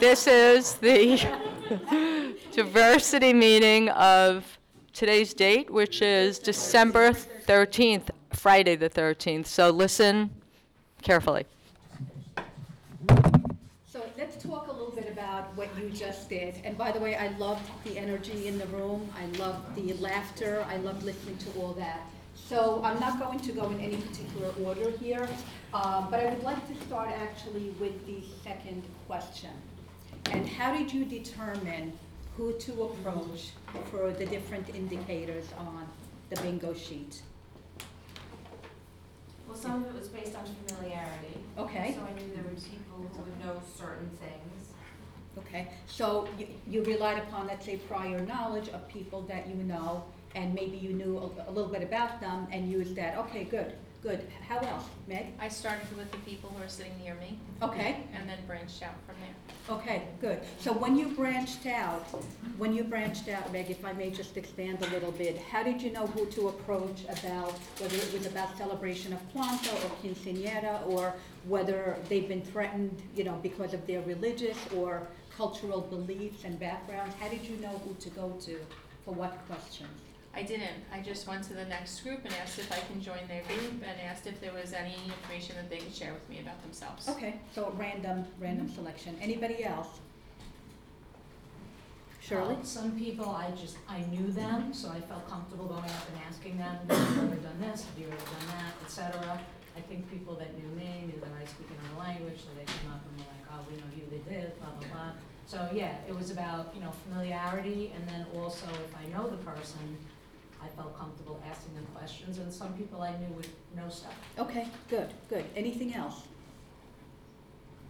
This is the diversity meeting of today's date, which is December 13th, Friday the 13th. So listen carefully. So let's talk a little bit about what you just did. And by the way, I loved the energy in the room. I loved the laughter. I loved listening to all that. So I'm not going to go in any particular order here, um, but I would like to start actually with the second question. And how did you determine who to approach for the different indicators on the bingo sheet? Well, some of it was based on familiarity. Okay. So I knew there were people who would know certain things. Okay, so you, you relied upon, let's say, prior knowledge of people that you know, and maybe you knew a, a little bit about them and used that, okay, good, good. How else, Meg? I started with the people who are sitting near me Okay, and then branched out from there. Okay, good. So when you branched out, when you branched out, Meg, if I may just expand a little bit, how did you know who to approach about, whether it was about celebration of Kwanzaa or quinceañera, or whether they've been threatened, you know, because of their religious or cultural beliefs and backgrounds? How did you know who to go to for what questions? I didn't. I just went to the next group and asked if I can join their group and asked if there was any information that they could share with me about themselves. Okay, so random, random selection. Anybody else? Shirley? Uh, Some people, I just, I knew them, so I felt comfortable going up and asking them, have you ever done this, have you ever done that, et cetera. I think people that knew me, knew that I speak another language, so they came up and were like, oh, we know you they did this, blah, blah, blah. So, yeah, it was about, you know, familiarity, and then also if I know the person, I felt comfortable asking them questions, and some people I knew would know stuff. Okay, good, good. Anything else?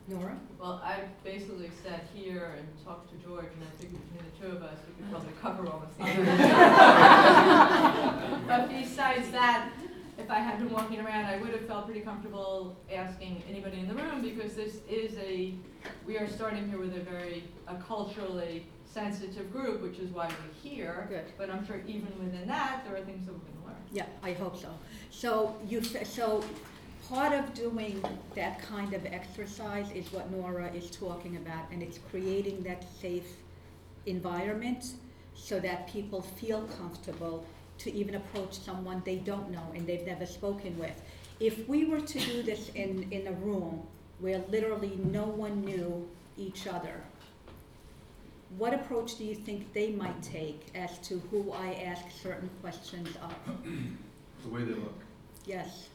Nora? Well, I basically sat here and talked to George, and I figured between the two of us, we could probably cover almost anything. But besides that, if I had been walking around, I would have felt pretty comfortable asking anybody in the room, because this is a, we are starting here with a very uh, culturally sensitive group, which is why we're here. Good. But I'm sure even within that, there are things that we're gonna learn. Yeah, I hope so. So you, f- so part of doing that kind of exercise is what Nora is talking about, and it's creating that safe environment so that people feel comfortable to even approach someone they don't know and they've never spoken with. If we were to do this in, in a room where literally no one knew each other, what approach do you think they might take as to who I ask certain questions of? The way they look. Yes,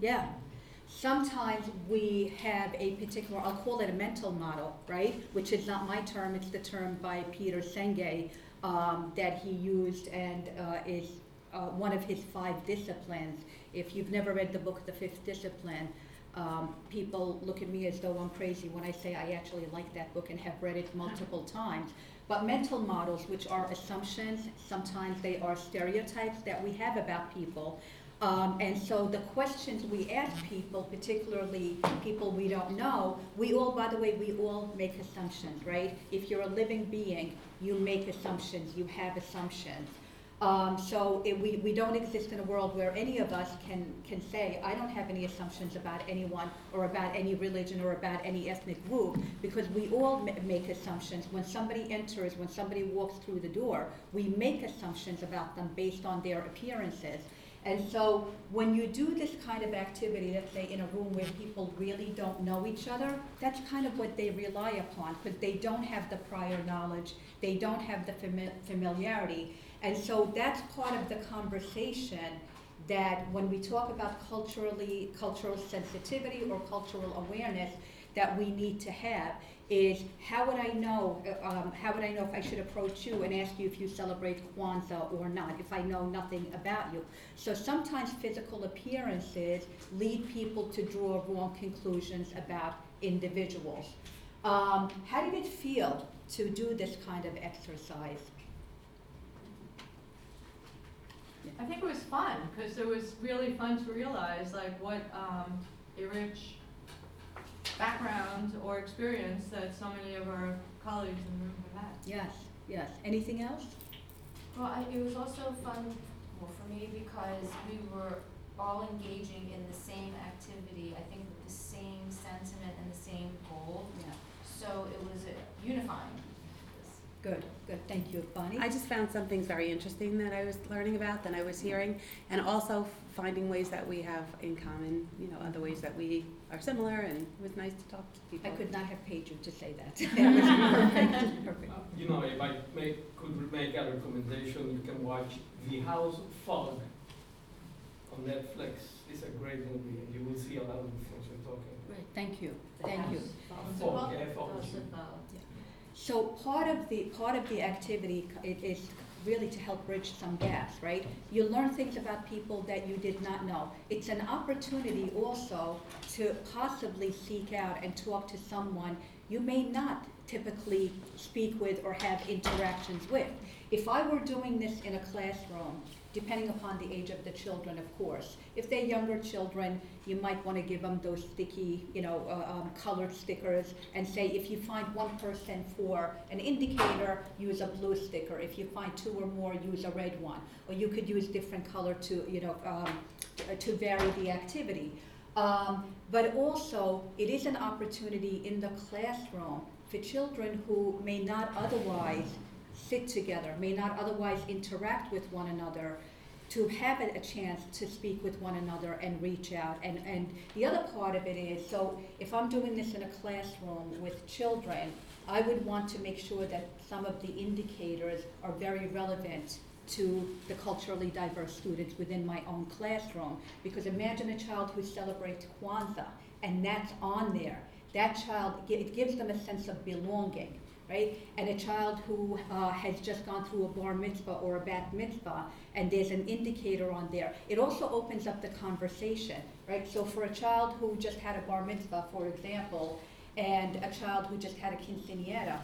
yeah. Sometimes we have a particular, I'll call it a mental model, right? Which is not my term, it's the term by Peter Senge um, that he used and uh, is uh, one of his five disciplines. If you've never read the book, The Fifth Discipline, um, people look at me as though I'm crazy when I say I actually like that book and have read it multiple times. But mental models, which are assumptions, sometimes they are stereotypes that we have about people. Um, and so the questions we ask people, particularly people we don't know, we all, by the way, we all make assumptions, right? If you're a living being, you make assumptions, you have assumptions. Um, so it, we, we don't exist in a world where any of us can, can say, I don't have any assumptions about anyone or about any religion or about any ethnic group, because we all ma- make assumptions. When somebody enters, when somebody walks through the door, we make assumptions about them based on their appearances. And so when you do this kind of activity, let's say in a room where people really don't know each other, that's kind of what they rely upon, because they don't have the prior knowledge, they don't have the fami- familiarity. And so that's part of the conversation that when we talk about culturally, cultural sensitivity or cultural awareness, that we need to have is how would I know, um, how would I know if I should approach you and ask you if you celebrate Kwanzaa or not, if I know nothing about you? So sometimes physical appearances lead people to draw wrong conclusions about individuals. Um, how did it feel to do this kind of exercise? I think it was fun, because it was really fun to realize like what um, a rich background or experience that so many of our colleagues in the room have had. Yes, yes. Anything else? Well, I, it was also fun, well, for me, because we were all engaging in the same activity, I think with the same sentiment and the same goal. Yeah. So it was a Good, good, thank you. Bonnie? I just found some things very interesting that I was learning about, that I was hearing, and also finding ways that we have in common, you know, other ways that we are similar, and it was nice to talk to people. I could not have paid you to say that. That was perfect, perfect. You know, if I make, could make a recommendation, you can watch The House of Fog on Netflix. It's a great movie, and you will see a lot of the things we're talking Great, thank you, thank you. about. Fog, F-O-G. So part of the, part of the activity is really to help bridge some gaps, right? You learn things about people that you did not know. It's an opportunity also to possibly seek out and talk to someone you may not typically speak with or have interactions with. If I were doing this in a classroom, depending upon the age of the children, of course, if they're younger children, you might want to give them those sticky, you know, uh, um, colored stickers and say, if you find one person for an indicator, use a blue sticker. If you find two or more, use a red one. Or you could use different color to, you know, um, to vary the activity. Um, but also, it is an opportunity in the classroom for children who may not otherwise sit together, may not otherwise interact with one another, to have a, chance to speak with one another and reach out. And, and the other part of it is, so if I'm doing this in a classroom with children, I would want to make sure that some of the indicators are very relevant to the culturally diverse students within my own classroom. Because imagine a child who celebrates Kwanzaa, and that's on there. That child, it gives them a sense of belonging right? And a child who uh, has just gone through a bar mitzvah or a bat mitzvah, and there's an indicator on there. It also opens up the conversation, right? So for a child who just had a bar mitzvah, for example, and a child who just had a quinceañera,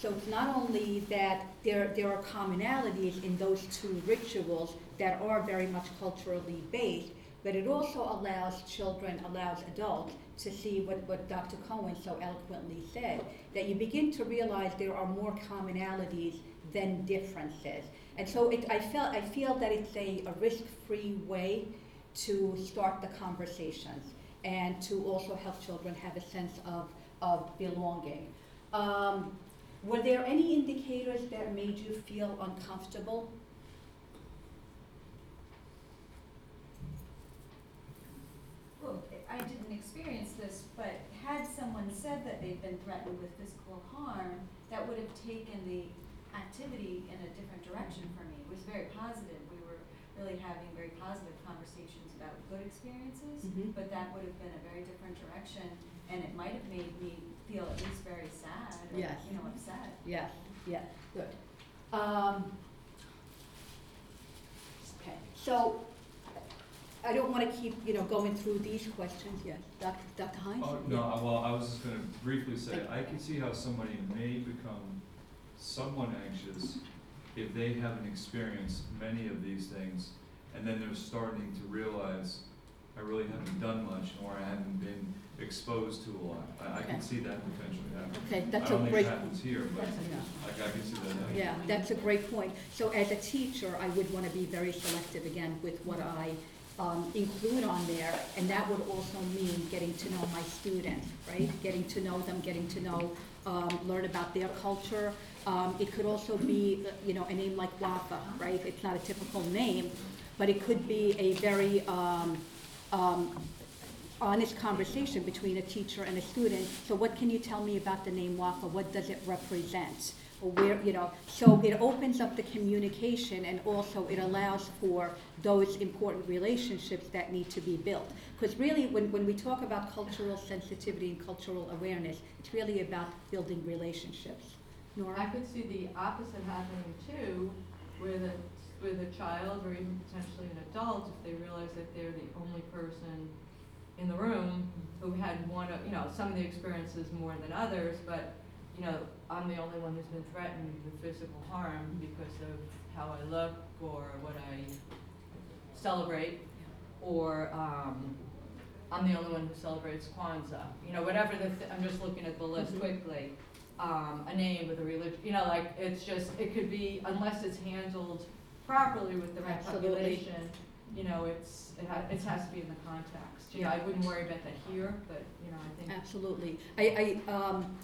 so it's not only that there, there are commonalities in those two rituals that are very much culturally based, but it also allows children, allows adults to see what, what Dr. Cohen so eloquently said, that you begin to realize there are more commonalities than differences. And so it, I, felt, I feel that it's a, a risk-free way to start the conversations and to also help children have a sense of, of belonging. Um, were there any indicators that made you feel uncomfortable? Well, I didn't experience this, but had someone said that they'd been threatened with physical harm, that would have taken the activity in a different direction for me. It was very positive. We were really having very positive conversations about good experiences, Mhm. but that would have been a very different direction, and it might have made me feel at least very sad or, Yes. you know, upset. Yeah, yes, good. Um, okay, so I don't want to keep, you know, going through these questions. yet. Dr. Dr. Hines? Oh, no, I- well, I was just gonna briefly say, I can see how somebody may become somewhat anxious if they haven't experienced many of these things, and then they're starting to realize, I really haven't done much, or I haven't been exposed to a lot. I, I can Okay. see that potentially happening. Okay, that's I a don't think great. it happens here, but Yeah. like, I can see that happening. Yeah, that's a great point. So as a teacher, I would want to be very selective again with what I um, include on there. And that would also mean getting to know my students, right? Getting to know them, getting to know, um, learn about their culture. Um, It could also be, you know, a name like Wafa, right? It's not a typical name, but it could be a very um, um, honest conversation between a teacher and a student. So what can you tell me about the name WAFA? What does it represent? Where, you know, so it opens up the communication and also it allows for those important relationships that need to be built. Because really, when, when we talk about cultural sensitivity and cultural awareness, it's really about building relationships. Nora? I could see the opposite happening too, where the, with a child or even potentially an adult, if they realize that they're the only person in the room who had one of, you know, some of the experiences more than others, but, you know, I'm the only one who's been threatened with physical harm because of how I look or what I celebrate, or, um, I'm the only one who celebrates Kwanzaa, you know, whatever the, th- I'm just looking at the list Mhm. quickly. Um, a name with a religion, you know, like, it's just, it could be, unless it's handled properly with the right Absolutely. population, you know, it's, it has, it has to be in the context. You know, I wouldn't worry about that here, but, you know, I think Absolutely. I, I, um,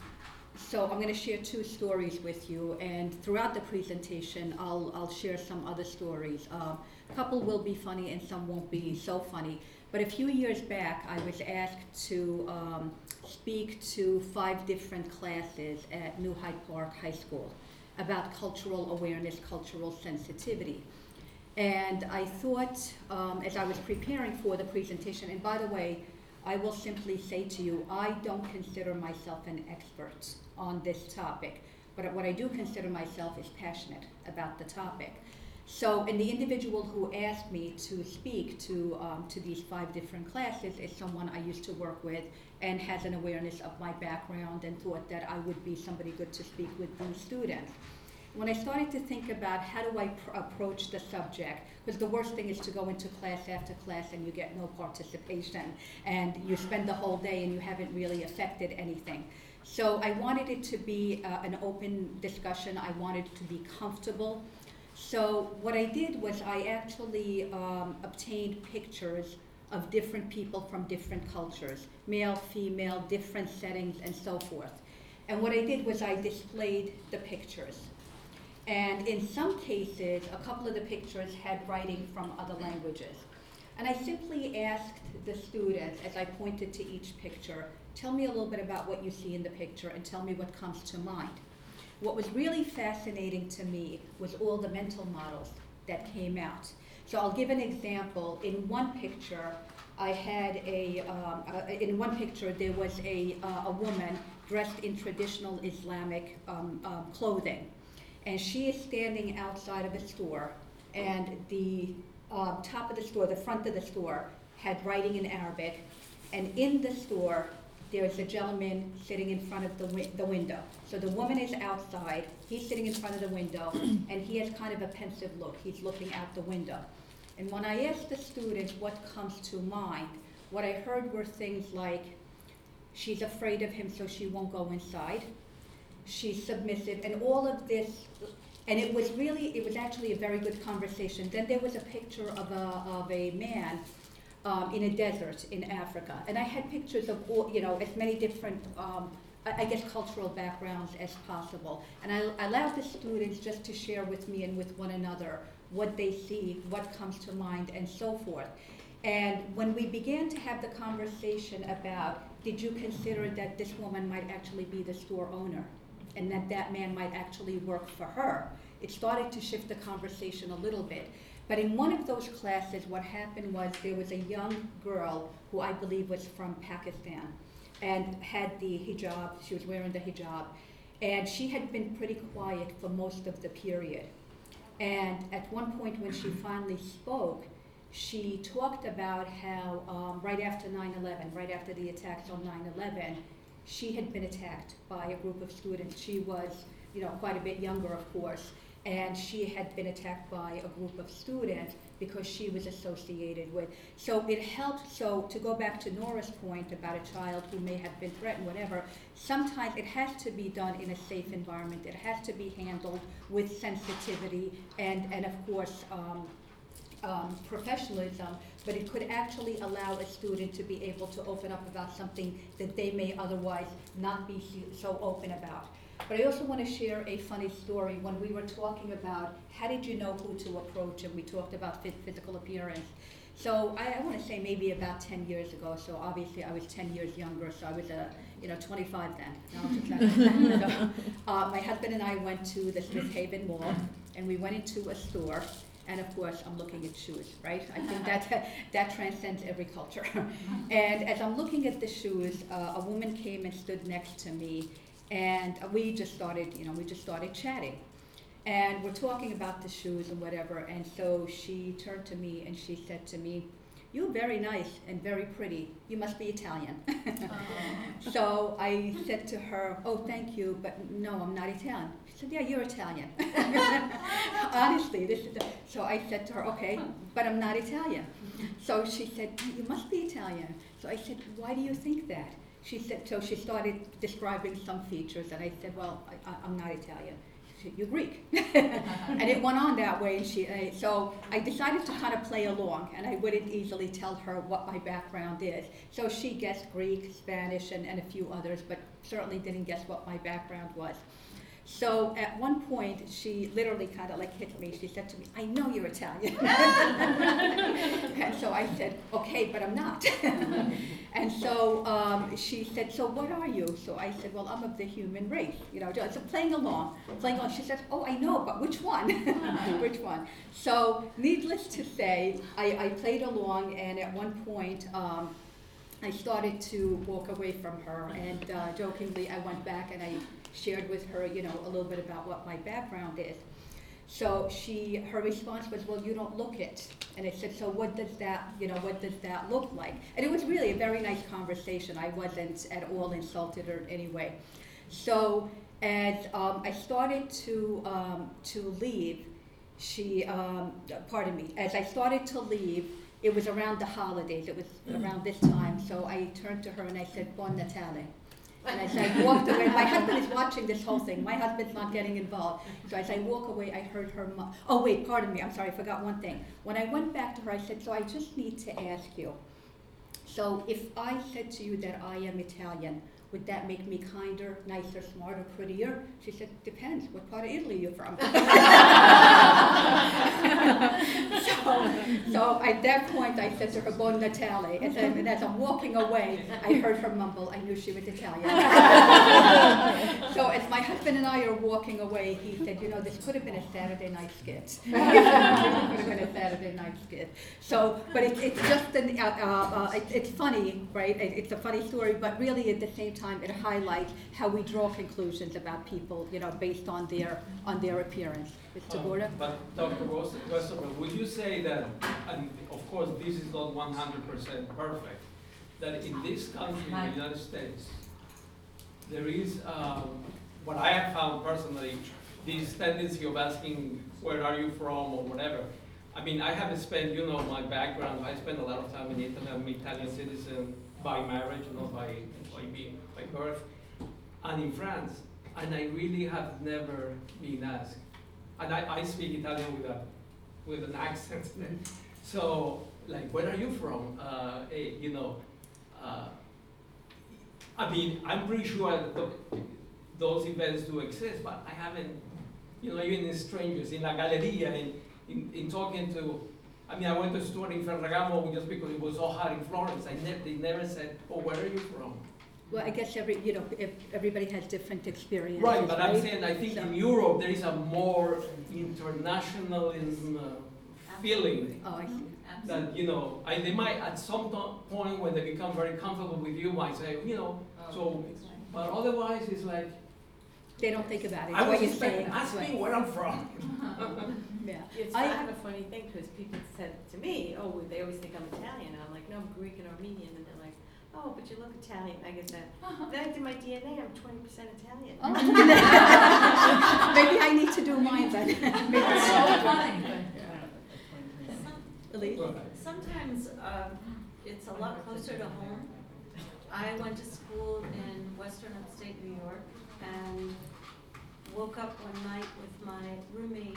so I'm gonna share two stories with you, and throughout the presentation, I'll, I'll share some other stories. Uh, A couple will be funny and some won't be so funny. But a few years back, I was asked to um, speak to five different classes at New Hyde Park High School about cultural awareness, cultural sensitivity. And I thought, um, as I was preparing for the presentation, and by the way, I will simply say to you, I don't consider myself an expert on this topic, but what I do consider myself is passionate about the topic. So, and the individual who asked me to speak to, um, to these five different classes is someone I used to work with and has an awareness of my background and thought that I would be somebody good to speak with these students. When I started to think about how do I pr- approach the subject, because the worst thing is to go into class after class and you get no participation, and you spend the whole day and you haven't really affected anything. So I wanted it to be uh, an open discussion. I wanted it to be comfortable. So what I did was I actually um, obtained pictures of different people from different cultures, male, female, different settings, and so forth. And what I did was I displayed the pictures. And in some cases, a couple of the pictures had writing from other languages. And I simply asked the students, as I pointed to each picture, tell me a little bit about what you see in the picture and tell me what comes to mind. What was really fascinating to me was all the mental models that came out. So I'll give an example. In one picture, I had a, um, uh, in one picture, there was a, uh, a woman dressed in traditional Islamic um, um, clothing. And she is standing outside of a store, and the uh, top of the store, the front of the store, had writing in Arabic. And in the store, there's a gentleman sitting in front of the, wi- the window. So the woman is outside, he's sitting in front of the window, and he has kind of a pensive look. He's looking out the window. And when I asked the students what comes to mind, what I heard were things like, she's afraid of him so she won't go inside. She's submissive, and all of this, and it was really, it was actually a very good conversation. Then there was a picture of a, of a man um, in a desert in Africa. And I had pictures of all, you know, as many different, um, I, guess, cultural backgrounds as possible. And I, I allowed the students just to share with me and with one another what they see, what comes to mind, and so forth. And when we began to have the conversation about, did you consider that this woman might actually be the store owner? And that that man might actually work for her? It started to shift the conversation a little bit. But in one of those classes, what happened was there was a young girl who I believe was from Pakistan and had the hijab, she was wearing the hijab, and she had been pretty quiet for most of the period. And at one point, when she finally spoke, she talked about how um, right after 9 11, right after the attacks on 9 11, she had been attacked by a group of students. She was, you know, quite a bit younger, of course, and she had been attacked by a group of students because she was associated with. So it helped. So to go back to Nora's point about a child who may have been threatened, whatever, sometimes it has to be done in a safe environment. It has to be handled with sensitivity and, and of course, um, um, professionalism, but it could actually allow a student to be able to open up about something that they may otherwise not be so open about. But I also want to share a funny story. When we were talking about how did you know who to approach, and we talked about physical appearance. So I, I want to say maybe about 10 years ago. So obviously I was 10 years younger, so I was a you know 25 then. So, uh, my husband and I went to the Smith Haven Mall, and we went into a store. And of course, I'm looking at shoes, right? I think that that transcends every culture. and as I'm looking at the shoes, uh, a woman came and stood next to me, and we just started, you know, we just started chatting. And we're talking about the shoes and whatever, and so she turned to me and she said to me, You're very nice and very pretty. You must be Italian. Oh. so I said to her, Oh, thank you, but no, I'm not Italian. She said, Yeah, you're Italian. Honestly, this is the, so I said to her, Okay, but I'm not Italian. So she said, You must be Italian. So I said, Why do you think that? She said, so she started describing some features, and I said, Well, I, I- I'm not Italian. You're Greek. and it went on that way, and she, and so I decided to kind of play along, and I wouldn't easily tell her what my background is. So she guessed Greek, Spanish, and, and a few others, but certainly didn't guess what my background was. So at one point, she literally kind of like hit me. She said to me, I know you're Italian. and so I said, okay, but I'm not. and so um, she said, so what are you? So I said, well, I'm of the human race. You know, so playing along, playing along. She said, oh, I know, but which one? which one? So needless to say, I, I played along, and at one point, um, I started to walk away from her, and uh, jokingly, I went back and I shared with her, you know, a little bit about what my background is. So she, her response was, "Well, you don't look it." And I said, "So what does that, you know, what does that look like?" And it was really a very nice conversation. I wasn't at all insulted or in any way. So as um, I started to um, to leave, she, um, pardon me, as I started to leave, it was around the holidays. It was around this time. So I turned to her and I said, "Buon Natale." And as I walked away, my husband is watching this whole thing. My husband's not getting involved. So as I walk away, I heard her. Oh, wait, pardon me. I'm sorry, I forgot one thing. When I went back to her, I said, So I just need to ask you. So if I said to you that I am Italian, would that make me kinder, nicer, smarter, prettier? She said, Depends. What part of Italy are you from? so, so at that point, I said to her, Buon Natale. And, then, and as I'm walking away, I heard her mumble, I knew she was Italian. so as my husband and I are walking away, he said, you know, this could have been a Saturday night skit. could have been a Saturday night skit. So, but it, it's just an, uh, uh, uh, it, it's funny, right? It, it's a funny story, but really at the same time, it highlights how we draw conclusions about people, you know, based on their on their appearance. Mr. Um, Gorda? But Dr. Wos- Westerberg, would you say that, and of course, this is not one hundred percent perfect, that in this country, in the United States, there is, um, what I have found personally, this tendency of asking, where are you from, or whatever. I mean, I have spent, you know, my background, I spent a lot of time in Italy, I'm an Italian citizen by marriage, not by, by being, by birth, and in France, and I really have never been asked. And I, I speak Italian with a, with an accent. So, like, where are you from? Uh, eh, you know, uh, I mean, I'm pretty sure th- those events do exist, but I haven't, you know, even in strangers, in La Galleria, in, in, in talking to, I mean, I went to a store in Ferragamo just because it was so hot in Florence. I never, they never said, oh, where are you from? Well, I guess every, you know, if everybody has different experiences, Right, but I'm saying, I think So- in Europe, there is a more internationalism uh, feeling Oh, I see. that, you know, I, they might, at some to- point when they become very comfortable with you, might say, you know, so, but otherwise, it's like, They don't think about it. I what was you're expecting, saying. ask me where I'm from. Yeah. It's I- kind of a funny thing, because people said to me, oh, well, they always think I'm Italian, and I'm like, no, I'm Greek and Armenian, and they're like, oh, but you look Italian, I get that. Then I did my DNA, I'm twenty percent Italian. Oh. Maybe I need to do mine then. Maybe That's I so should. funny. Elise? Sometimes, um, it's a lot closer to home. I went to school in western upstate New York and woke up one night with my roommate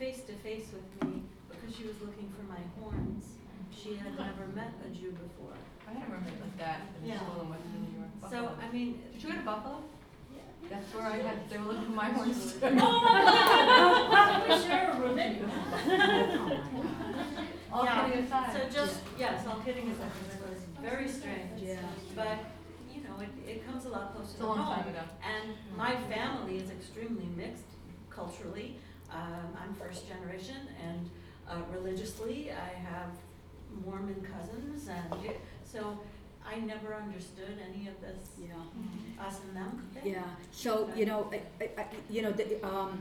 face to face with me because she was looking for my horns. She had hmm. never met a Jew before. I had a roommate like that in Yeah. school in Western New York. So, Buffalo. I mean, Did you go to Buffalo? That's where I had, they were looking for my horns. All Yeah. kidding aside. So just, yes, all kidding aside, it was very strange. Yeah. But, you know, it, it comes a lot closer It's to a long time ago. And my family is extremely mixed culturally. Um, I'm first generation and uh, religiously, I have Mormon cousins and, so I never understood any of this Yeah. us and them thing. Yeah, so, you know, I, I, I- you know, the, um,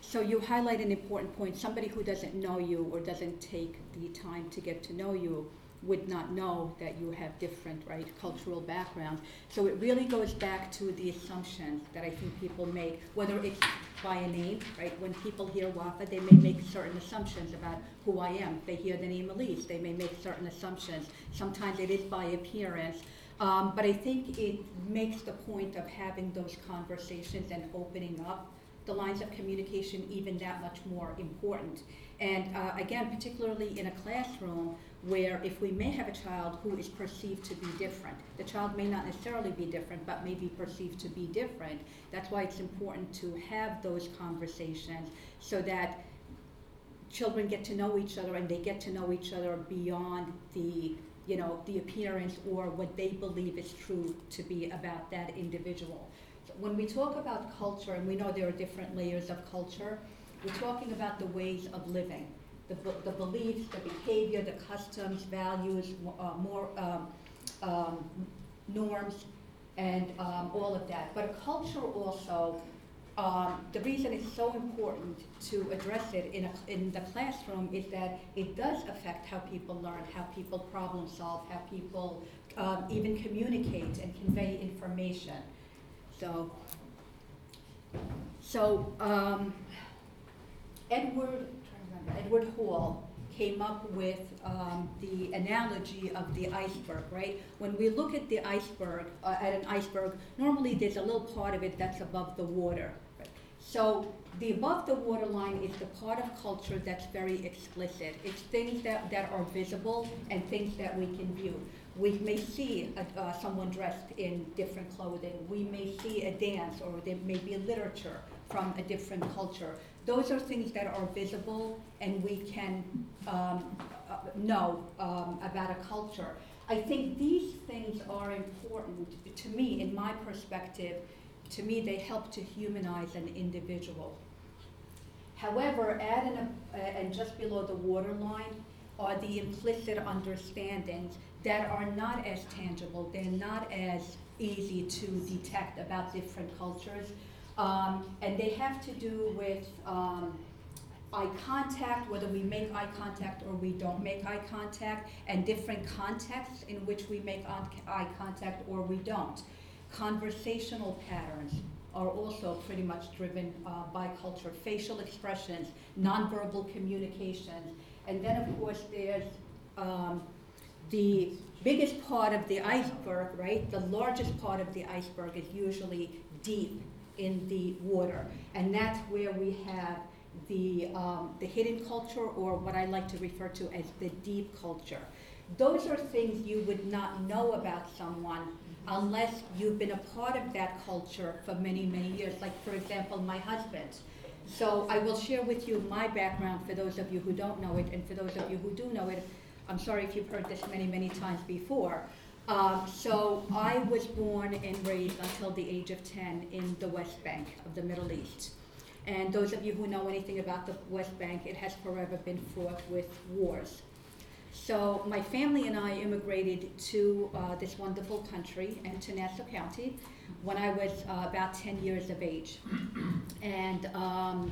so you highlight an important point, somebody who doesn't know you or doesn't take the time to get to know you would not know that you have different, right, cultural backgrounds. So it really goes back to the assumptions that I think people make, whether it's by a name, right, when people hear Wafa, they may make certain assumptions about who I am. They hear the name Elise, they may make certain assumptions. Sometimes it is by appearance. Um, but I think it makes the point of having those conversations and opening up the lines of communication even that much more important. And uh, again, particularly in a classroom where if we may have a child who is perceived to be different, the child may not necessarily be different, but may be perceived to be different. That's why it's important to have those conversations so that children get to know each other and they get to know each other beyond the you know the appearance or what they believe is true to be about that individual so when we talk about culture and we know there are different layers of culture we're talking about the ways of living the, the beliefs the behavior the customs values uh, more um, um, norms and um, all of that but a culture also um, the reason it's so important to address it in, a, in the classroom is that it does affect how people learn, how people problem solve, how people um, even communicate and convey information. So, so um, Edward, Edward Hall came up with um, the analogy of the iceberg, right? When we look at the iceberg, uh, at an iceberg, normally there's a little part of it that's above the water. So the above the water line is the part of culture that's very explicit. It's things that, that are visible and things that we can view. We may see a, uh, someone dressed in different clothing. We may see a dance, or there may be literature from a different culture. Those are things that are visible and we can um, uh, know um, about a culture. I think these things are important to me, in my perspective. To me, they help to humanize an individual. However, at an, uh, and just below the waterline are the implicit understandings that are not as tangible, they're not as easy to detect about different cultures. Um, and they have to do with um, eye contact, whether we make eye contact or we don't make eye contact, and different contexts in which we make eye contact or we don't. Conversational patterns are also pretty much driven uh, by culture. Facial expressions, nonverbal communications, and then of course there's um, the biggest part of the iceberg, right? The largest part of the iceberg is usually deep in the water, and that's where we have the um, the hidden culture, or what I like to refer to as the deep culture. Those are things you would not know about someone unless you've been a part of that culture for many, many years. Like, for example, my husband. So I will share with you my background for those of you who don't know it, and for those of you who do know it, I'm sorry if you've heard this many, many times before. Um, so I was born and raised until the age of 10 in the West Bank of the Middle East. And those of you who know anything about the West Bank, it has forever been fraught with wars. So my family and I immigrated to uh, this wonderful country and to Nassau County when I was uh, about 10 years of age. And um,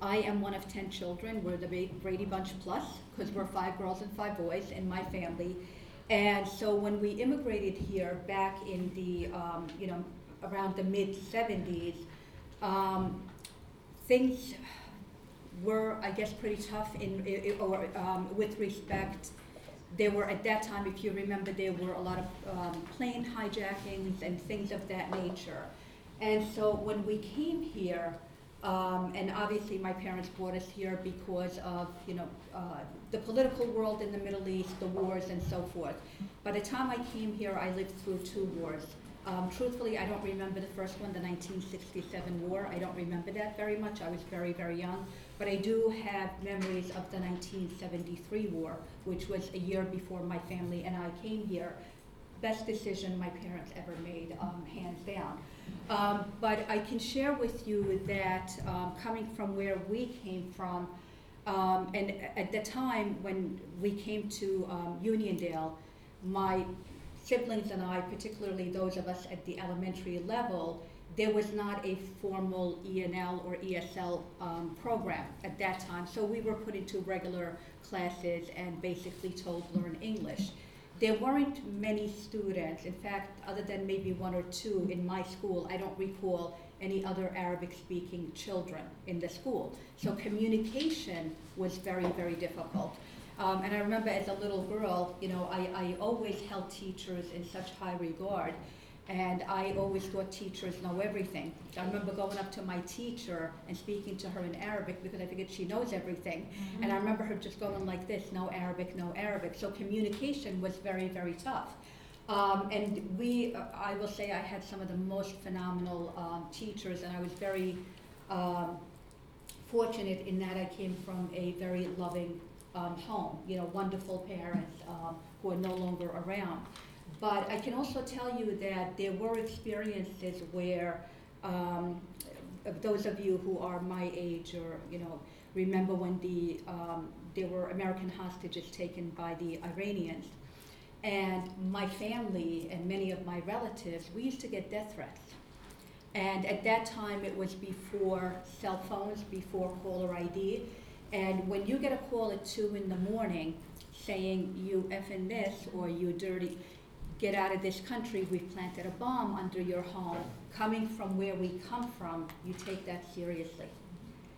I am one of 10 children. We're the Brady Bunch Plus because we're five girls and five boys in my family. And so when we immigrated here back in the, um, you know, around the mid 70s, um, things were, I guess, pretty tough in, or um, with respect. There were at that time, if you remember, there were a lot of um, plane hijackings and things of that nature. And so when we came here, um, and obviously my parents brought us here because of, you know, uh, the political world in the Middle East, the wars and so forth. By the time I came here, I lived through two wars. Um, truthfully, I don't remember the first one, the 1967 war. I don't remember that very much. I was very, very young. But I do have memories of the 1973 war, which was a year before my family and I came here. Best decision my parents ever made, um, hands down. Um, but I can share with you that um, coming from where we came from, um, and at the time when we came to um, Uniondale, my siblings and I, particularly those of us at the elementary level, there was not a formal ENL or ESL um, program at that time. So we were put into regular classes and basically told learn English. There weren't many students, in fact, other than maybe one or two in my school, I don't recall any other Arabic speaking children in the school. So communication was very, very difficult. Um, and I remember as a little girl, you know, I, I always held teachers in such high regard. And I always thought teachers know everything. I remember going up to my teacher and speaking to her in Arabic because I figured she knows everything. And I remember her just going like this, no Arabic, no Arabic. So communication was very, very tough. Um, and we, uh, I will say I had some of the most phenomenal um, teachers, and I was very um, fortunate in that I came from a very loving um, home, you know, wonderful parents um, who are no longer around. But I can also tell you that there were experiences where um, those of you who are my age or, you know, remember when the, um, there were American hostages taken by the Iranians. And my family and many of my relatives, we used to get death threats. And at that time, it was before cell phones, before caller ID. And when you get a call at two in the morning saying, you effing this, or you dirty, get out of this country, we've planted a bomb under your home, coming from where we come from, you take that seriously.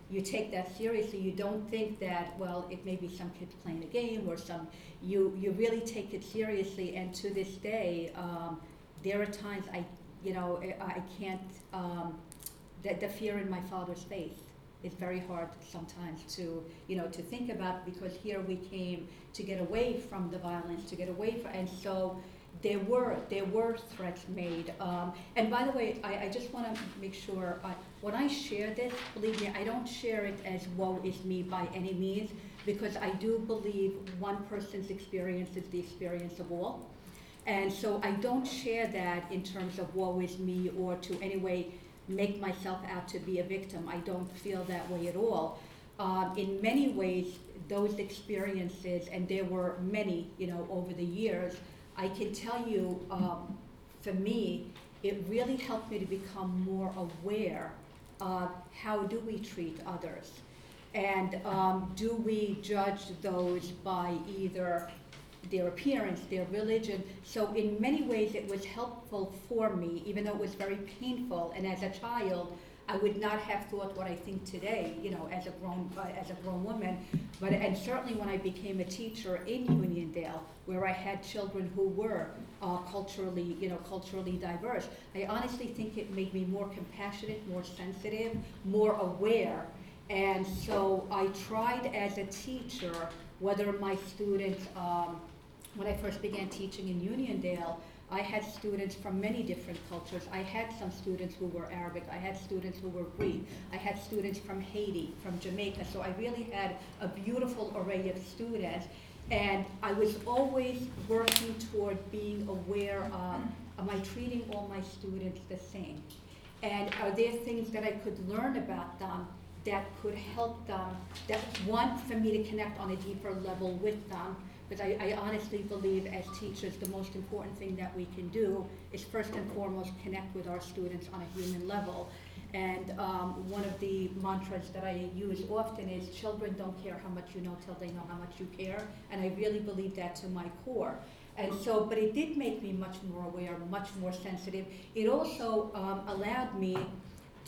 You take that seriously, you don't think that, well, it may be some kids playing a game or some, you, you really take it seriously, and to this day, um, there are times I, you know, I, can't, um, the, the fear in my father's face is very hard sometimes to, you know, to think about, because here we came to get away from the violence, to get away from, and so, there were, there were threats made. Um, and by the way, I, I just want to make sure, I, when I share this, believe me, I don't share it as woe is me by any means, because I do believe one person's experience is the experience of all. And so I don't share that in terms of woe is me or to any way make myself out to be a victim. I don't feel that way at all. Um, in many ways, those experiences, and there were many, you know, over the years, I can tell you, um, for me, it really helped me to become more aware of how do we treat others? And um, do we judge those by either their appearance, their religion? So in many ways, it was helpful for me, even though it was very painful. And as a child, I would not have thought what I think today, you know, as a grown, uh, as a grown woman. But, and certainly when I became a teacher in Uniondale, where I had children who were uh, culturally, you know, culturally diverse, I honestly think it made me more compassionate, more sensitive, more aware. And so I tried as a teacher, whether my students, um, when I first began teaching in Uniondale, I had students from many different cultures. I had some students who were Arabic. I had students who were Greek. I had students from Haiti, from Jamaica. So I really had a beautiful array of students. And I was always working toward being aware of, am I treating all my students the same? And are there things that I could learn about them that could help them, that one, for me to connect on a deeper level with them, because I, I honestly believe as teachers, the most important thing that we can do is first and foremost connect with our students on a human level. And um, one of the mantras that I use often is children don't care how much you know till they know how much you care. And I really believe that to my core. And so, but it did make me much more aware, much more sensitive. It also um, allowed me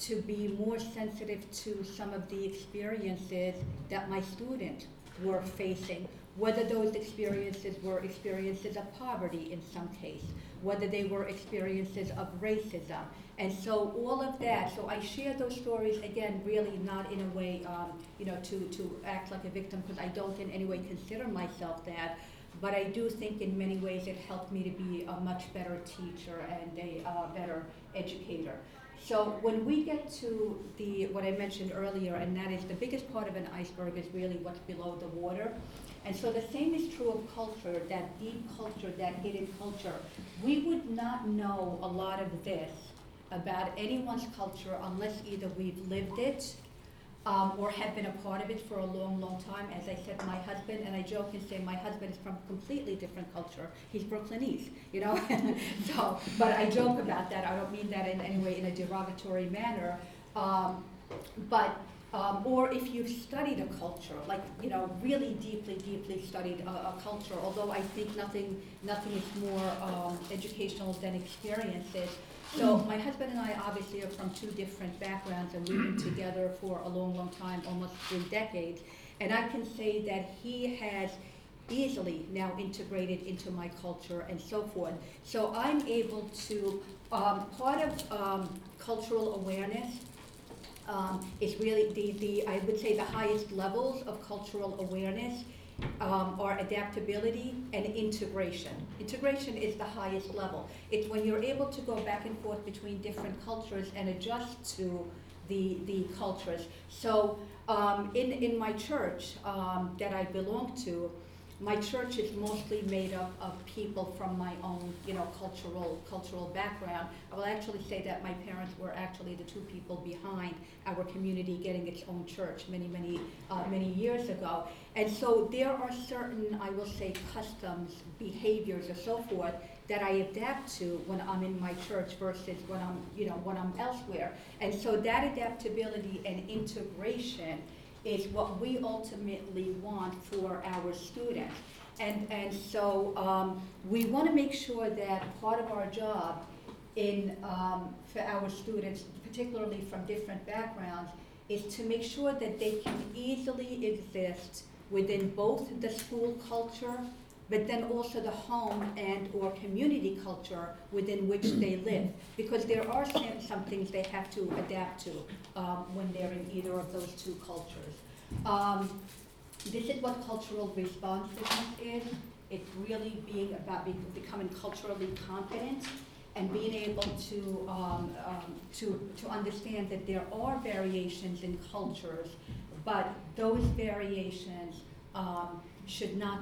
to be more sensitive to some of the experiences that my students were facing, whether those experiences were experiences of poverty in some case, whether they were experiences of racism. And so all of that, so I share those stories, again, really not in a way, um, you know, to, to act like a victim, because I don't in any way consider myself that. But I do think in many ways it helped me to be a much better teacher and a uh, better educator. So when we get to the, what I mentioned earlier, and that is the biggest part of an iceberg is really what's below the water. And so the same is true of culture, that deep culture, that hidden culture. We would not know a lot of this about anyone's culture unless either we've lived it um, or have been a part of it for a long, long time. As I said, my husband, and I joke and say my husband is from a completely different culture. He's Brooklynese, you know? so, but I joke about that. I don't mean that in any way in a derogatory manner. Um, but um, or if you've studied a culture, like you know, really deeply, deeply studied a, a culture. Although I think nothing, nothing is more um, educational than experiences. So my husband and I obviously are from two different backgrounds, and we've been together for a long, long time, almost three decades. And I can say that he has easily now integrated into my culture and so forth. So I'm able to, um, part of um, cultural awareness um, is really the, the, I would say the highest levels of cultural awareness um, are adaptability and integration. Integration is the highest level. It's when you're able to go back and forth between different cultures and adjust to the, the cultures. So um, in, in my church um, that I belong to, my church is mostly made up of people from my own, you know, cultural cultural background. I will actually say that my parents were actually the two people behind our community getting its own church many, many, uh, many years ago. And so there are certain, I will say, customs, behaviors, or so forth that I adapt to when I'm in my church versus when I'm, you know, when I'm elsewhere. And so that adaptability and integration is what we ultimately want for our students. And, and so um, we want to make sure that part of our job in, um, for our students, particularly from different backgrounds, is to make sure that they can easily exist within both the school culture, but then also the home and or community culture within which they live. Because there are some, some things they have to adapt to um, when they're in either of those two cultures. Um, this is what cultural responsiveness is. It's really being about becoming culturally competent and being able to, um, um, to, to understand that there are variations in cultures, but those variations um, should not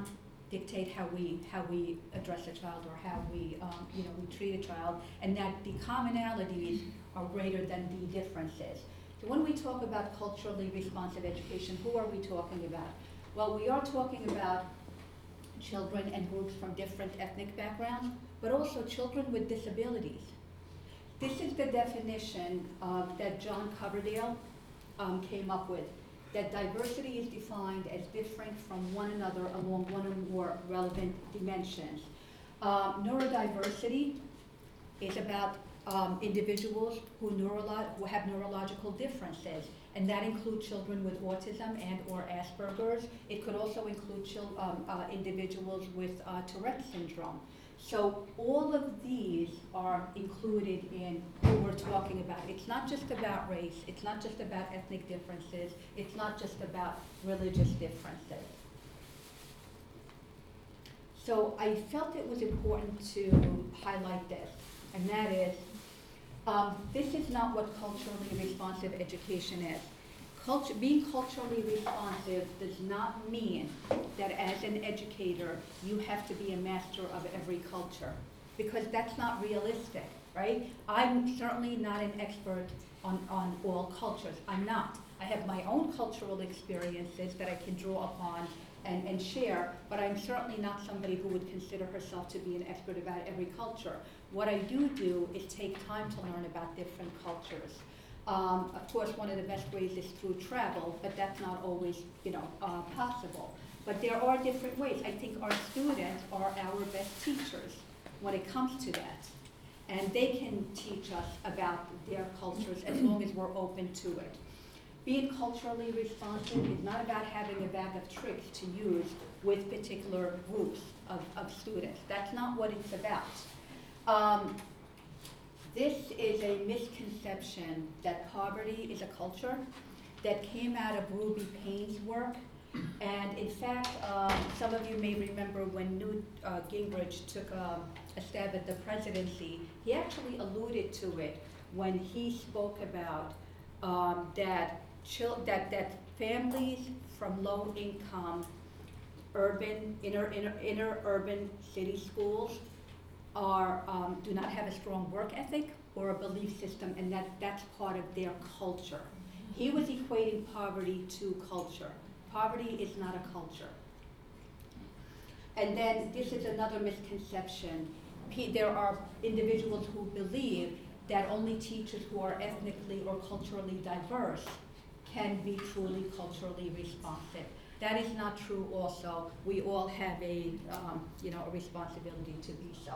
dictate how we, how we address a child or how we, um, you know, we treat a child, and that the commonalities are greater than the differences. So when we talk about culturally responsive education, who are we talking about? Well, we are talking about children and groups from different ethnic backgrounds, but also children with disabilities. This is the definition uh, that John Coverdale um, came up with, that diversity is defined as different from one another along one or more relevant dimensions. Um, neurodiversity is about um, individuals who, neurolo- who have neurological differences, and that includes children with autism and or Asperger's. It could also include chil- um, uh, individuals with uh, Tourette syndrome. So all of these are included in who we're talking about. It's not just about race, it's not just about ethnic differences, it's not just about religious differences. So I felt it was important to highlight this, and that is um, this is not what culturally responsive education is. Culture, being culturally responsive does not mean that as an educator, you have to be a master of every culture, because that's not realistic, right? I'm certainly not an expert on, on all cultures. I'm not. I have my own cultural experiences that I can draw upon and, and share, but I'm certainly not somebody who would consider herself to be an expert about every culture. What I do do is take time to learn about different cultures. Um, of course, one of the best ways is through travel, but that's not always, you know, uh, possible. But there are different ways. I think our students are our best teachers when it comes to that. And they can teach us about their cultures as long as we're open to it. Being culturally responsive is not about having a bag of tricks to use with particular groups of, of students. That's not what it's about. Um, this is a misconception that poverty is a culture that came out of Ruby Payne's work. And in fact, um, some of you may remember when Newt uh, Gingrich took um, a stab at the presidency, he actually alluded to it when he spoke about um, that, that, that families from low income, urban, inner, inner, inner urban city schools are, um, do not have a strong work ethic or a belief system, and that, that's part of their culture. He was equating poverty to culture. Poverty is not a culture. And then this is another misconception. There are individuals who believe that only teachers who are ethnically or culturally diverse can be truly culturally responsive. That is not true also. We all have a, um, you know, a responsibility to be so.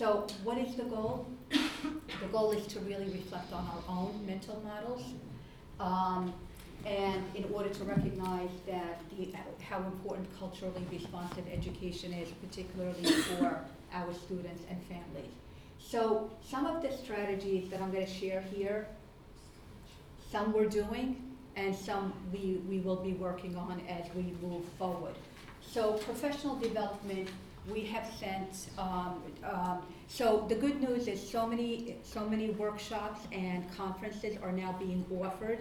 So what is the goal? the goal is to really reflect on our own mental models. Um, And in order to recognize that the, how important culturally responsive education is, particularly for our students and families. So some of the strategies that I'm gonna share here, some we're doing and some we, we will be working on as we move forward. So professional development, we have sent, um, um, so the good news is so many, so many workshops and conferences are now being offered,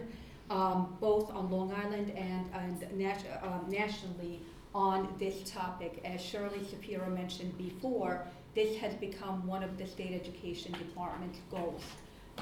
um, both on Long Island and, and nat- um, nationally on this topic. As Shirley Shapiro mentioned before, this has become one of the state education department's goals,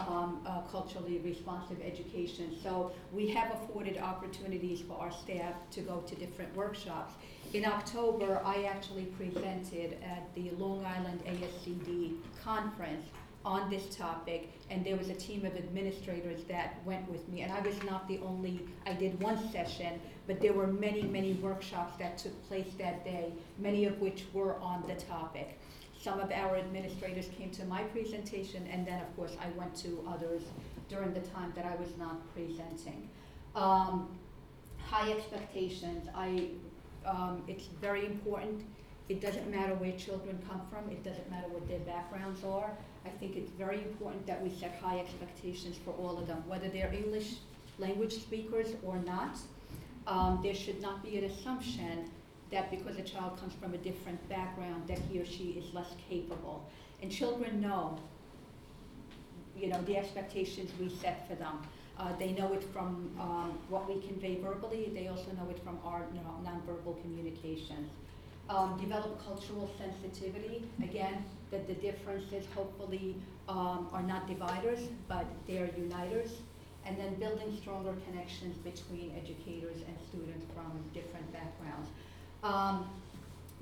um, uh, culturally responsive education. So we have afforded opportunities for our staff to go to different workshops. In October, I actually presented at the Long Island ASCD conference on this topic, and there was a team of administrators that went with me. And I was not the only, I did one session, but there were many, many workshops that took place that day, many of which were on the topic. Some of our administrators came to my presentation, and then, of course, I went to others during the time that I was not presenting. Um, high expectations, I, um, it's very important. It doesn't matter where children come from, it doesn't matter what their backgrounds are. I think it's very important that we set high expectations for all of them, whether they're English language speakers or not. Um, there should not be an assumption that because a child comes from a different background, that he or she is less capable. And children know, you know, the expectations we set for them. Uh, they know it from um, what we convey verbally. They also know it from our you know, nonverbal communications. Um, develop cultural sensitivity. Again, that the differences hopefully um, are not dividers, but they are uniters. And then building stronger connections between educators and students from different backgrounds. Um,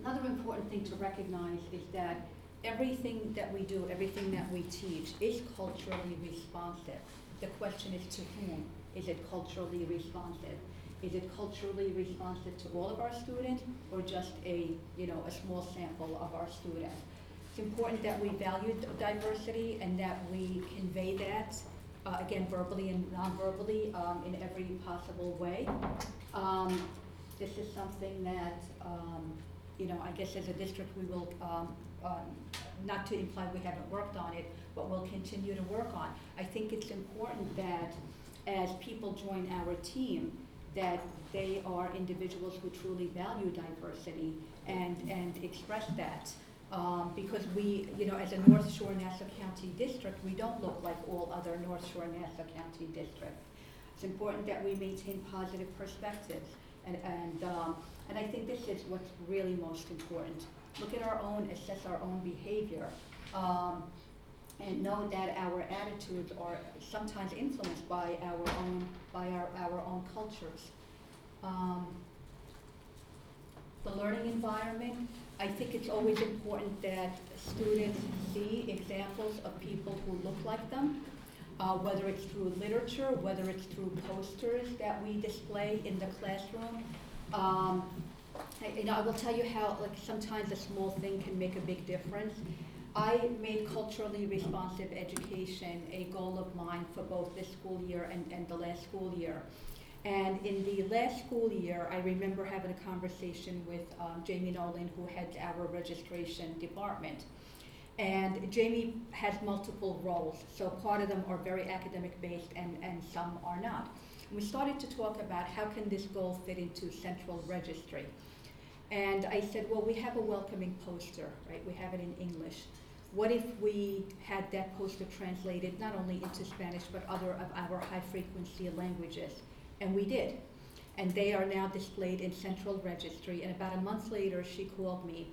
another important thing to recognize is that everything that we do, everything that we teach is culturally responsive. The question is to whom? Is it culturally responsive? Is it culturally responsive to all of our students or just a, you know, a small sample of our students? It's important that we value diversity and that we convey that, uh, again, verbally and non-verbally, um, in every possible way. Um, this is something that, um, you know, I guess as a district, we will, um, um, not to imply we haven't worked on it, but we'll continue to work on. I think it's important that as people join our team, that they are individuals who truly value diversity and, and express that. Um, because we, you know, as a North Shore Nassau County district, we don't look like all other North Shore Nassau County districts. It's important that we maintain positive perspectives. And, and, um, and I think this is what's really most important. Look at our own, assess our own behavior, um, and know that our attitudes are sometimes influenced by our own, by our, our own cultures. Um, the learning environment, I think it's always important that students see examples of people who look like them, uh, whether it's through literature, whether it's through posters that we display in the classroom. Um, I, you know, I will tell you how, like, sometimes a small thing can make a big difference. I made culturally responsive education a goal of mine for both this school year and, and the last school year. And in the last school year, I remember having a conversation with um, Jamie Nolan, who heads our registration department. And Jamie has multiple roles, so part of them are very academic based and, and some are not. We started to talk about how can this goal fit into central registry. And I said, well, we have a welcoming poster, right? We have it in English. What if we had that poster translated not only into Spanish but other of our high frequency languages? And we did. And they are now displayed in central registry. And about a month later, she called me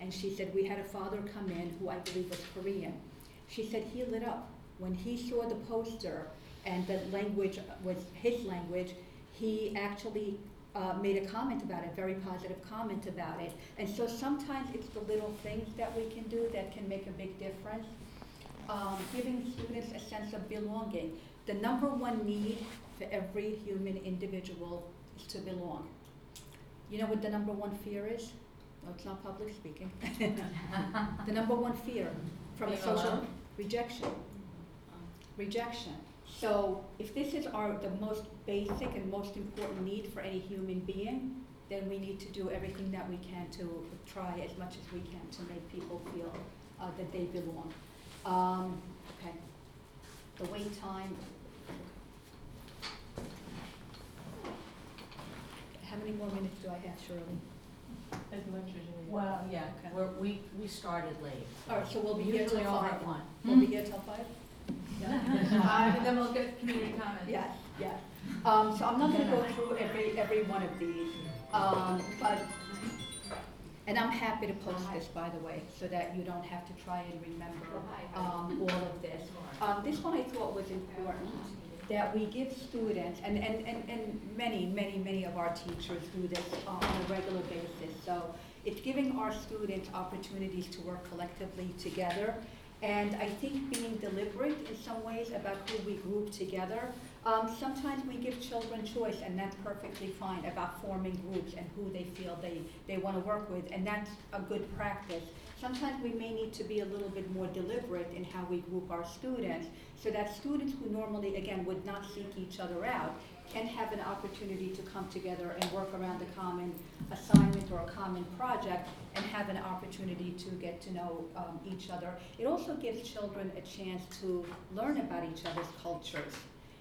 and she said, We had a father come in who I believe was Korean. She said he lit up. When he saw the poster and the language was his language, he actually uh, made a comment about it, very positive comment about it. And so sometimes it's the little things that we can do that can make a big difference. Um, giving students a sense of belonging. The number one need for every human individual is to belong. You know what the number one fear is? No, it's not public speaking. the number one fear from a Being social alone? rejection. Rejection. So if this is our, the most basic and most important need for any human being, then we need to do everything that we can to try as much as we can to make people feel uh, that they belong. Um, okay. The wait time. How many more minutes do I have, Shirley? As much as you need. Well, yeah, Okay. we're, we, we started late. All right, so we'll be here till Usually over five. at one. We'll be here till five? Uh, and then we'll get community comments. Yes, yes. Um, so I'm not gonna go through every, every one of these, um, but, and I'm happy to post this, by the way, so that you don't have to try and remember, um, all of this. Um, this one I thought was important, that we give students, and, and, and, and many, many, many of our teachers do this uh, on a regular basis. So it's giving our students opportunities to work collectively together. And I think being deliberate in some ways about who we group together. Um, sometimes we give children choice, and that's perfectly fine about forming groups and who they feel they, they want to work with, and that's a good practice. Sometimes we may need to be a little bit more deliberate in how we group our students, so that students who normally, again, would not seek each other out can have an opportunity to come together and work around a common assignment or a common project and have an opportunity to get to know um, each other. It also gives children a chance to learn about each other's cultures.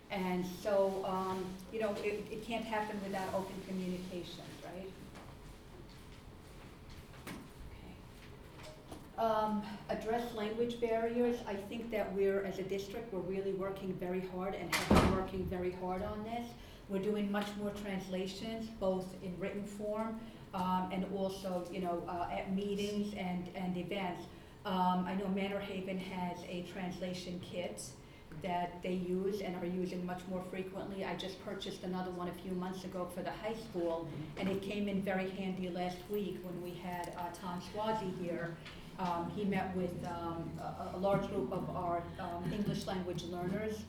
And so, um, you know, it, it can't happen without open communication, right? Okay. Um, address language barriers. I think that we're, as a district, we're really working very hard and have been working very hard on this. We're doing much more translations, both in written form um, and also, you know, uh, at meetings and, and events. Um, I know Manor Haven has a translation kit that they use and are using much more frequently. I just purchased another one a few months ago for the high school, and it came in very handy last week when we had uh, Tom Suozzi here. Um, he met with um, a, a large group of our um, English language learners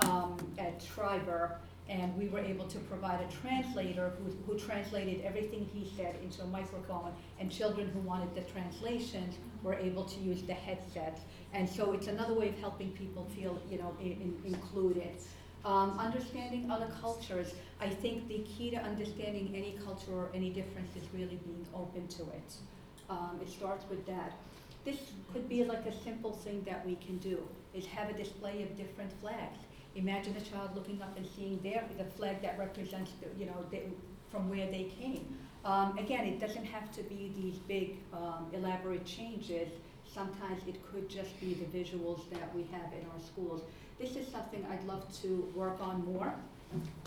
um, at Schreiber, and we were able to provide a translator who, who translated everything he said into a microphone, and children who wanted the translations were able to use the headsets. And so it's another way of helping people feel, you know, in, in- included. Um, understanding other cultures, I think the key to understanding any culture or any difference is really being open to it. Um, it starts with that. This could be like a simple thing that we can do, is have a display of different flags. Imagine a child looking up and seeing their, the flag that represents, the, you know, from where they came. Um, again, it doesn't have to be these big, um, elaborate changes. Sometimes it could just be the visuals that we have in our schools. This is something I'd love to work on more,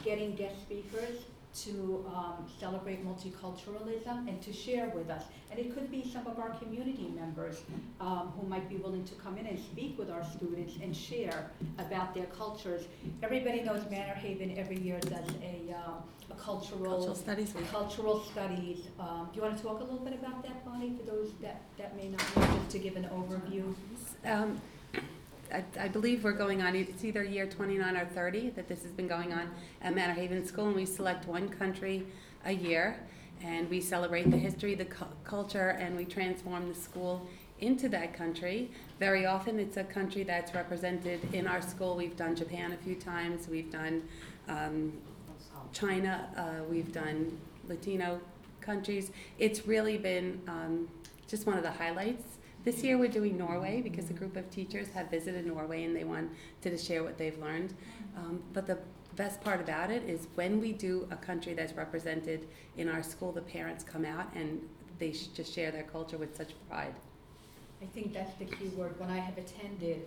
getting guest speakers to um, celebrate multiculturalism and to share with us. And it could be some of our community members um, who might be willing to come in and speak with our students and share about their cultures. Everybody knows Manor Haven every year does a, uh, a cultural Cultural Studies Week. cultural studies. Um, do you want to talk a little bit about that, Bonnie, for those that, that may not know, just to give an overview? Um, I, believe we're going on, it's either year twenty-nine or thirty that this has been going on at Manor Haven School, and we select one country a year, and we celebrate the history, the cu- culture, and we transform the school into that country. Very often, it's a country that's represented in our school. We've done Japan a few times, we've done, um, China, uh, we've done Latino countries. It's really been um, just one of the highlights. This year we're doing Norway because a group of teachers have visited Norway and they wanted to share what they've learned. Um, but the best part about it is when we do a country that's represented in our school, the parents come out and they sh- just share their culture with such pride. I think that's the key word. When I have attended,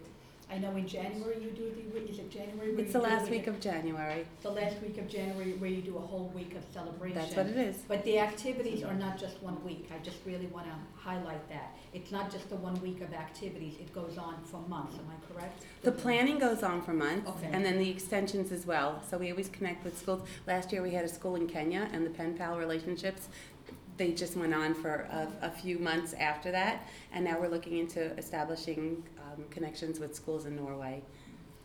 I know in January you do the, week. is it January? where It's you the do last it? week of January. The last week of January where you do a whole week of celebration. That's what it is. But the activities are not just one week. I just really want to highlight that. It's not just the one week of activities. It goes on for months. Am I correct? The planning goes on for months, Okay. and then the extensions as well. So we always connect with schools. Last year, we had a school in Kenya, and the pen pal relationships, they just went on for a, a few months after that. And now we're looking into establishing um, connections with schools in Norway.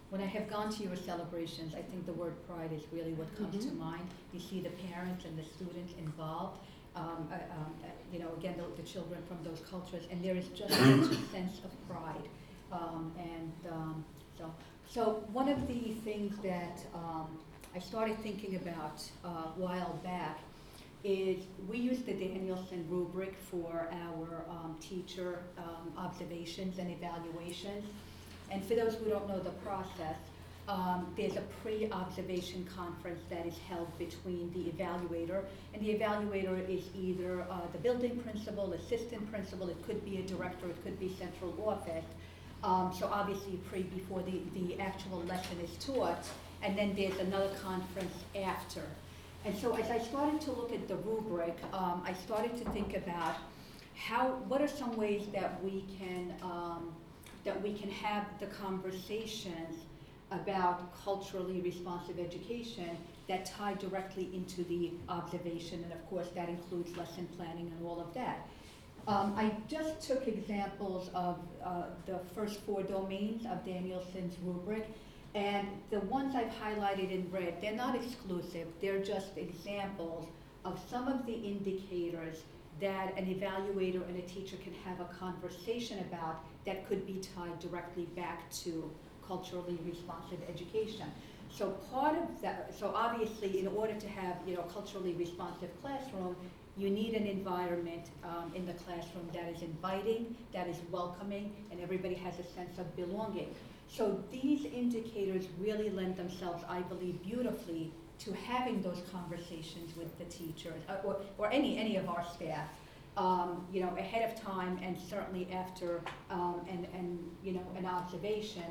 When I have gone to your celebrations, I think the word pride is really what comes to Mhm. mind. You see the parents and the students involved, um, uh, um, uh, you know, again, the, the children from those cultures, and there is just such a sense of pride. Um, and um, so, So one of the things that um, I started thinking about uh, a while back is we use the Danielson rubric for our um, teacher um, observations and evaluations. And for those who don't know the process, um, there's a pre-observation conference that is held between the evaluator, and the evaluator is either uh, the building principal, assistant principal, it could be a director, it could be central office. Um, so obviously pre before the, the actual lesson is taught, and then there's another conference after. And so as I started to look at the rubric, um, I started to think about how, what are some ways that we can, um, that we can have the conversations about culturally responsive education that tie directly into the observation, and of course, that includes lesson planning and all of that. Um, I just took examples of uh, the first four domains of Danielson's rubric, and the ones I've highlighted in red, they're not exclusive, they're just examples of some of the indicators that an evaluator and a teacher can have a conversation about that could be tied directly back to culturally responsive education. So part of that, so obviously, in order to have, you know, culturally responsive classroom, you need an environment um, in the classroom that is inviting, that is welcoming, and everybody has a sense of belonging. So these indicators really lend themselves, I believe, beautifully to having those conversations with the teachers, uh, or, or any, any of our staff, um, you know, ahead of time and certainly after, um, and, and, you know, an observation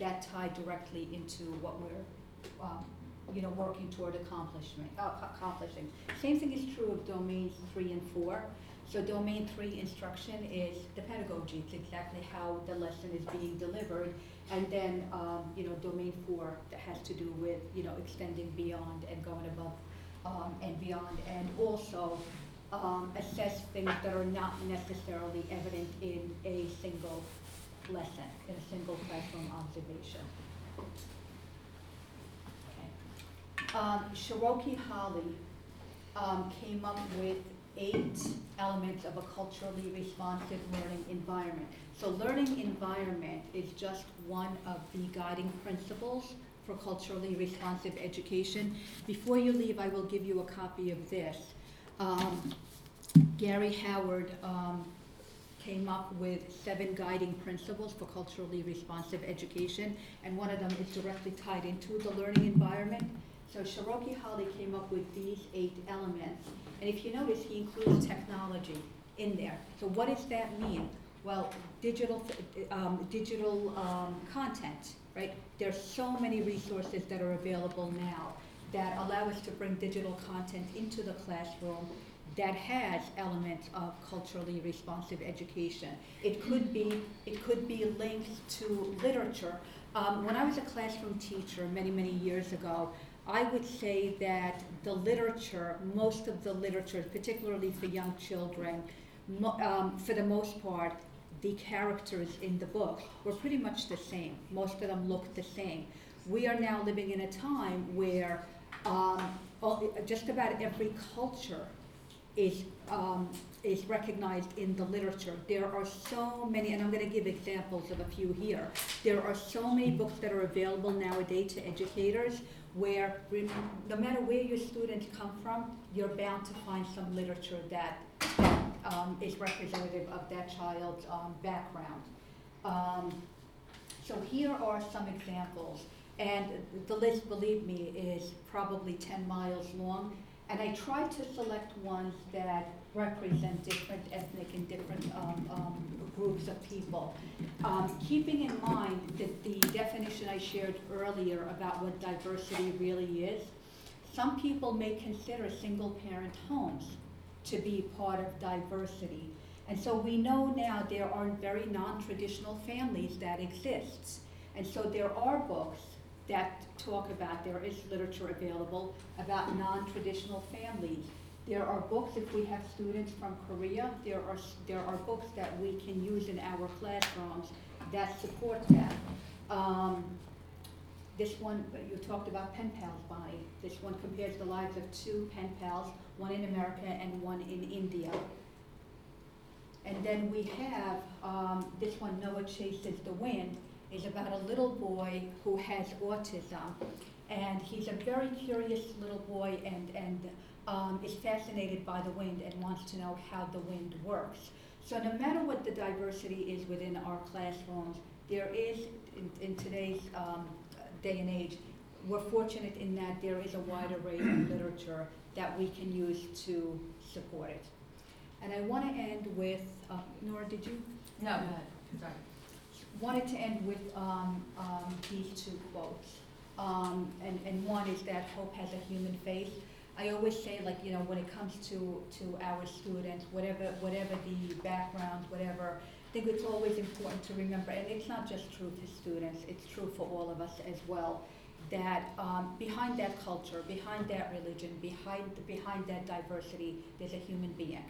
that tie directly into what we're, um, you know, working toward accomplishment, uh, accomplishing. Same thing is true of domains three and four. So domain three instruction is the pedagogy, it's exactly how the lesson is being delivered. And then, um, you know, domain four that has to do with, you know, extending beyond and going above um, and beyond. And also um, assess things that are not necessarily evident in a single lesson, in a single classroom observation. Okay. Um, Sharroky Hollie um, came up with eight elements of a culturally responsive learning environment. So learning environment is just one of the guiding principles for culturally responsive education. Before you leave, I will give you a copy of this. Um, Gary Howard um, came up with seven guiding principles for culturally responsive education, and one of them is directly tied into the learning environment. So Sharroky Hollie came up with these eight elements, and if you notice, he includes technology in there. So what does that mean? Well, digital, um, digital um, content, right? There's so many resources that are available now that allow us to bring digital content into the classroom that has elements of culturally responsive education. It could be, it could be linked to literature. Um, when I was a classroom teacher many, many years ago, I would say that the literature, most of the literature, particularly for young children, mo- um, for the most part, the characters in the book were pretty much the same. Most of them looked the same. We are now living in a time where um, all, just about every culture is, um, is recognized in the literature. There are so many, and I'm going to give examples of a few here. There are so many books that are available nowadays to educators where no matter where your students come from, you're bound to find some literature that, um, is representative of that child's um, background. Um, so here are some examples, and the list, believe me, is probably 10 miles long. And I tried to select ones that represent different ethnic and different um, um, groups of people. Um, keeping in mind that the definition I shared earlier about what diversity really is, some people may consider single-parent homes to be part of diversity. And so we know now there are very non-traditional families that exist. And so there are books that talk about, there is literature available about non-traditional families. There are books, if we have students from Korea, there are, there are books that we can use in our classrooms that support that. Um, this one, you talked about pen pals, Bonnie. This one compares the lives of two pen pals, one in America and one in India. And then we have, um, this one, Noah Chases the Wind, is about a little boy who has autism. And he's a very curious little boy and, and um, is fascinated by the wind and wants to know how the wind works. So no matter what the diversity is within our classrooms, there is, in, in today's um, day and age, we're fortunate in that there is a wide array of literature that we can use to support it. And I want to end with, uh, Nora, did you? No, Uh, sorry. wanted to end with um, um, these two quotes. Um, and, and one is that hope has a human face. I always say, like, you know, when it comes to, to our students, whatever, whatever the background, whatever, I think it's always important to remember, and it's not just true to students, it's true for all of us as well, that um, behind that culture, behind that religion, behind, behind that diversity, there's a human being.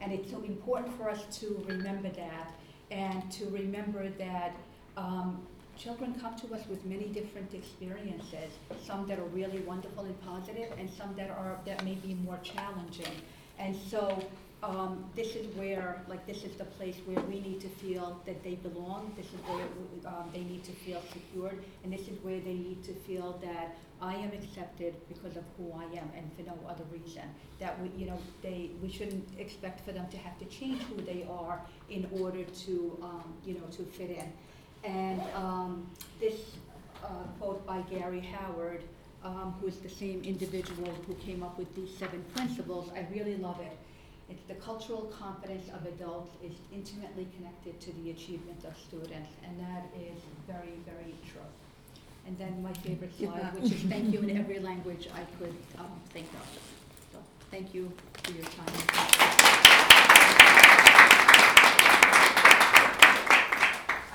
And it's so important for us to remember that and to remember that um, children come to us with many different experiences, some that are really wonderful and positive, and some that are that may be more challenging. And so um, this is where, like, this is the place where we need to feel that they belong. This is where um, they need to feel secured, and this is where they need to feel that I am accepted because of who I am, and for no other reason. That we, you know, they we shouldn't expect for them to have to change who they are in order to, um, you know, to fit in. And um, this uh, quote by Gary Howard, um, who's the same individual who came up with these seven principles, I really love it. It's the cultural competence of adults is intimately connected to the achievement of students, and that is very, very true. And then my favorite slide, which is thank you in every language I could um, think of. So, thank you for your time.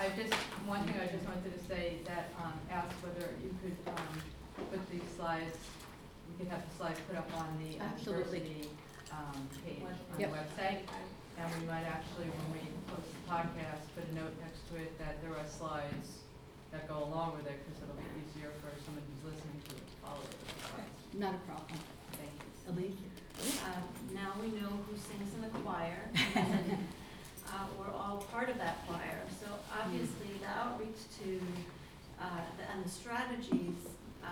I just, one thing I just wanted to say that, um, asked whether you could, um, put these slides, we could have the slides put up on the uh, Absolutely. diversity, um, page on the Yep. website. And we might actually, when we post the podcast, put a note next to it that there are slides that go along with it, because it'll be easier for someone who's listening to it to follow the slides. Not a problem. Thank you. Elise? Uh, Now we know who sings in the choir, and uh, we're all part of that choir. So obviously, the outreach to, uh, the- and the strategies, uh,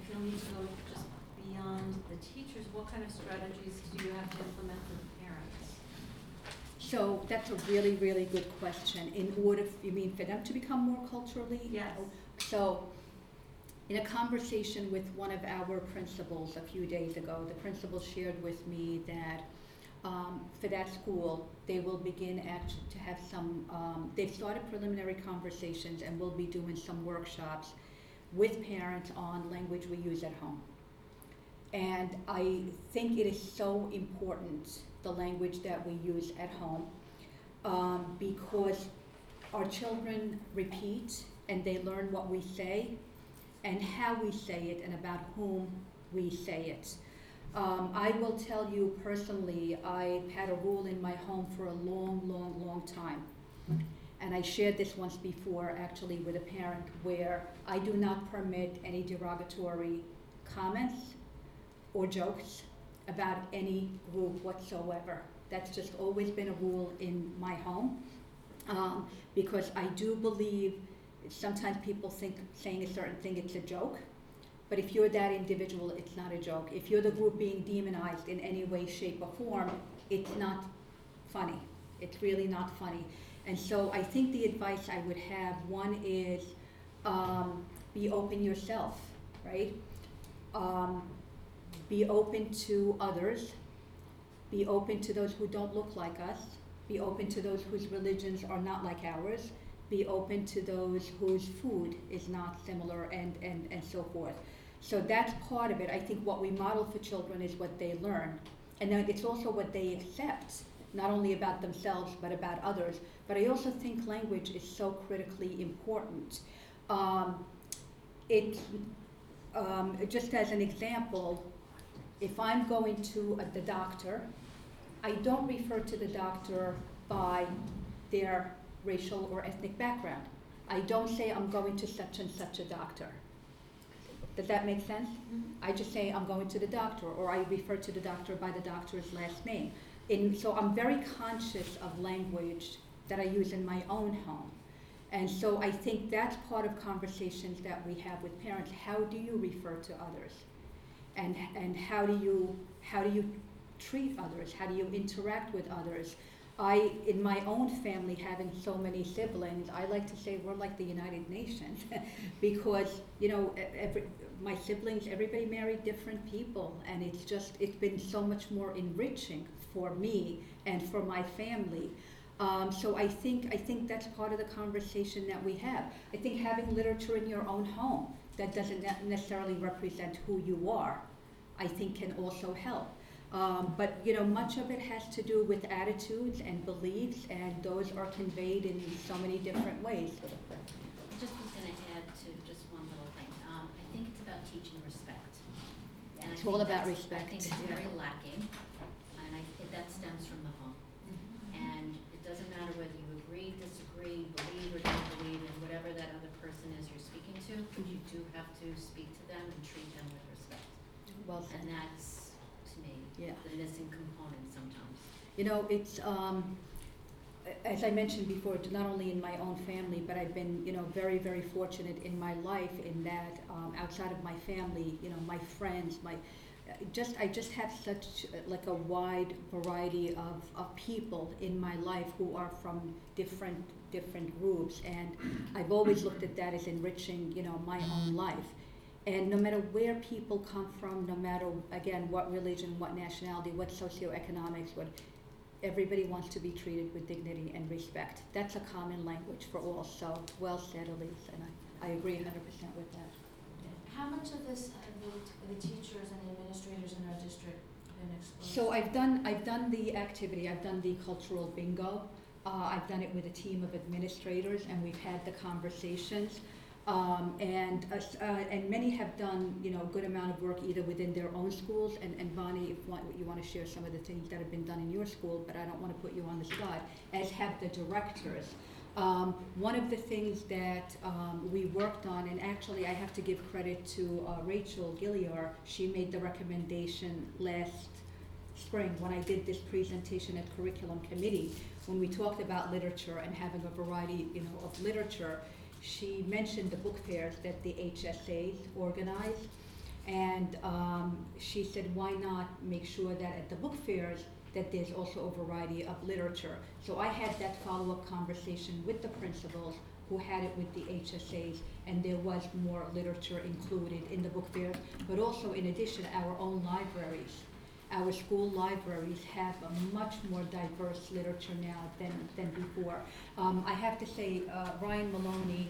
if you'll need to go just beyond the teachers, what kind of strategies do you have to implement for the parents? So that's a really, really good question. In order, you mean for them to become more culturally? Yes. So, in a conversation with one of our principals a few days ago, the principal shared with me that um, for that school, they will begin act to have some, um, they've started preliminary conversations and will be doing some workshops with parents on language we use at home. And I think it is so important, the language that we use at home, um, because our children repeat and they learn what we say and how we say it and about whom we say it. Um, I will tell you personally, I had a rule in my home for a long, long, long time. And I shared this once before, actually, with a parent, where I do not permit any derogatory comments or jokes about any group whatsoever. That's just always been a rule in my home. Um, because I do believe sometimes people think saying a certain thing it's a joke. But if you're that individual, it's not a joke. If you're the group being demonized in any way, shape, or form, it's not funny. It's really not funny. And so I think the advice I would have one is um, be open yourself, right? Um, be open to others. Be open to those who don't look like us. Be open to those whose religions are not like ours. Be open to those whose food is not similar and, and, and so forth. So that's part of it. I think what we model for children is what they learn. And then it's also what they accept, not only about themselves, but about others. But I also think language is so critically important. Um, it, um, just as an example, if I'm going to the doctor, I don't refer to the doctor by their racial or ethnic background. I don't say I'm going to such and such a doctor. Does that make sense? Mm-hmm. I just say I'm going to the doctor, or I refer to the doctor by the doctor's last name. In, so I'm very conscious of language that I use in my own home. And so I think that's part of conversations that we have with parents. How do you refer to others? And, and how do you, how do you treat others? How do you interact with others? I, in my own family, having so many siblings, I like to say we're like the United Nations because, you know, every, my siblings, everybody married different people, and it's just, it's been so much more enriching for me and for my family. Um, so I think, I think that's part of the conversation that we have. I think having literature in your own home that doesn't ne- necessarily represent who you are, I think can also help. Um, but, you know, much of it has to do with attitudes and beliefs, and those are conveyed in so many different ways. Just was gonna add to just one little thing. Um, I think it's about teaching respect. And I It's all about respect. I think it's very lacking, and I, that stems from the home. And it doesn't matter whether you agree, disagree, believe or don't believe in whatever that other person is you're speaking to, you do have to speak to them and treat them with respect. Well said. And that's, to me, Yeah. the missing component sometimes. You know, it's, um, as I mentioned before, not only in my own family, but I've been, you know, very, very fortunate in my life in that, um, outside of my family, you know, my friends, my, just, I just have such, like, a wide variety of, of people in my life who are from different, different groups, and I've always looked at that as enriching, you know, my own life. And no matter where people come from, no matter, again, what religion, what nationality, what socioeconomics, what, everybody wants to be treated with dignity and respect. That's a common language for all, so well said, Elise, and I, I agree hundred percent with that. How much of this have the, the teachers and the administrators in our district been exposed? So I've done, I've done the activity, I've done the cultural bingo. Uh, I've done it with a team of administrators and we've had the conversations. Um, and, uh, uh, and many have done, you know, a good amount of work either within their own schools, and, and Bonnie, if one, you wanna share some of the things that have been done in your school, but I don't wanna put you on the spot, as have the directors. Um, one of the things that, um, we worked on, and actually I have to give credit to, uh, Rachel Gilliar, she made the recommendation last spring when I did this presentation at curriculum committee, when we talked about literature and having a variety, you know, of literature, she mentioned the book fairs that the HSAs organize. And um, she said, why not make sure that at the book fairs, that there's also a variety of literature. So I had that follow-up conversation with the principals who had it with the HSAs, and there was more literature included in the book fairs. But also, in addition, our own libraries our school libraries have a much more diverse literature now than, than before. Um, I have to say, uh, Ryan Maloney,